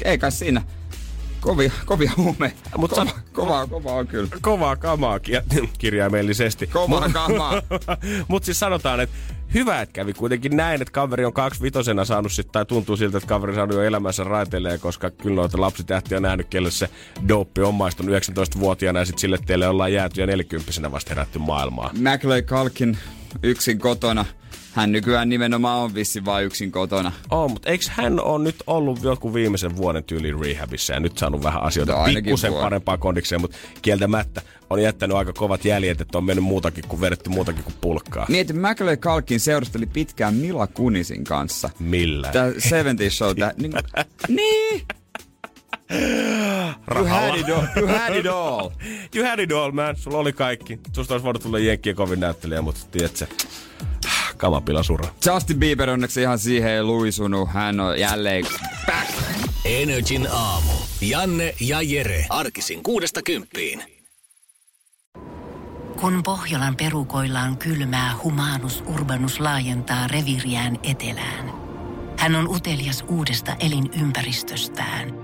ei kai siinä. Kovia, kovia huumeita. Mut kova, san- kova, kova on kyllä. Kovaa kamaa ki- kirjaimellisesti. Kovaa kamaa. Mutta siis sanotaan, että hyvä, että kävi kuitenkin näin, että kaveri on kaksi vitosena saanut sit, tai tuntuu siltä, että kaveri on saanut jo elämänsä raiteilleen, koska kyllä noita lapsitähtiä on nähnyt, kelle se dooppi on maistunut 19-vuotiaana ja sitten sille teille ollaan jääty ja 40 vasta herätty maailmaan. Maclay Kalkin yksin kotona. Hän nykyään nimenomaan on vissi vain yksin kotona. Oh, mutta eikö hän on nyt ollut joku viimeisen vuoden tyyli rehabissa ja nyt saanut vähän asioita No, pikkusen parempaa kondikseen, mutta kieltämättä on jättänyt aika kovat jäljet, että on mennyt muutakin kuin vedetty muutakin kuin pulkkaa. Niin, että Kalkin seurusteli pitkään Mila Kunisin kanssa. Millään. Tää 70 show, tää, niin, niin. You had, it all, you had it all. You had it all, man. Sulla oli kaikki. Susta olisi voinut tulla jenkkien kovin näyttelijä, mutta tiedätkö, kamapila sura. Justin Bieber onneksi ihan siihen ei luisunut. Hän on jälleen back. Energin aamu. Janne ja Jere. Arkisin kuudesta kymppiin. Kun Pohjolan perukoillaan kylmää, humanus urbanus laajentaa reviriään etelään. Hän on utelias uudesta elinympäristöstään.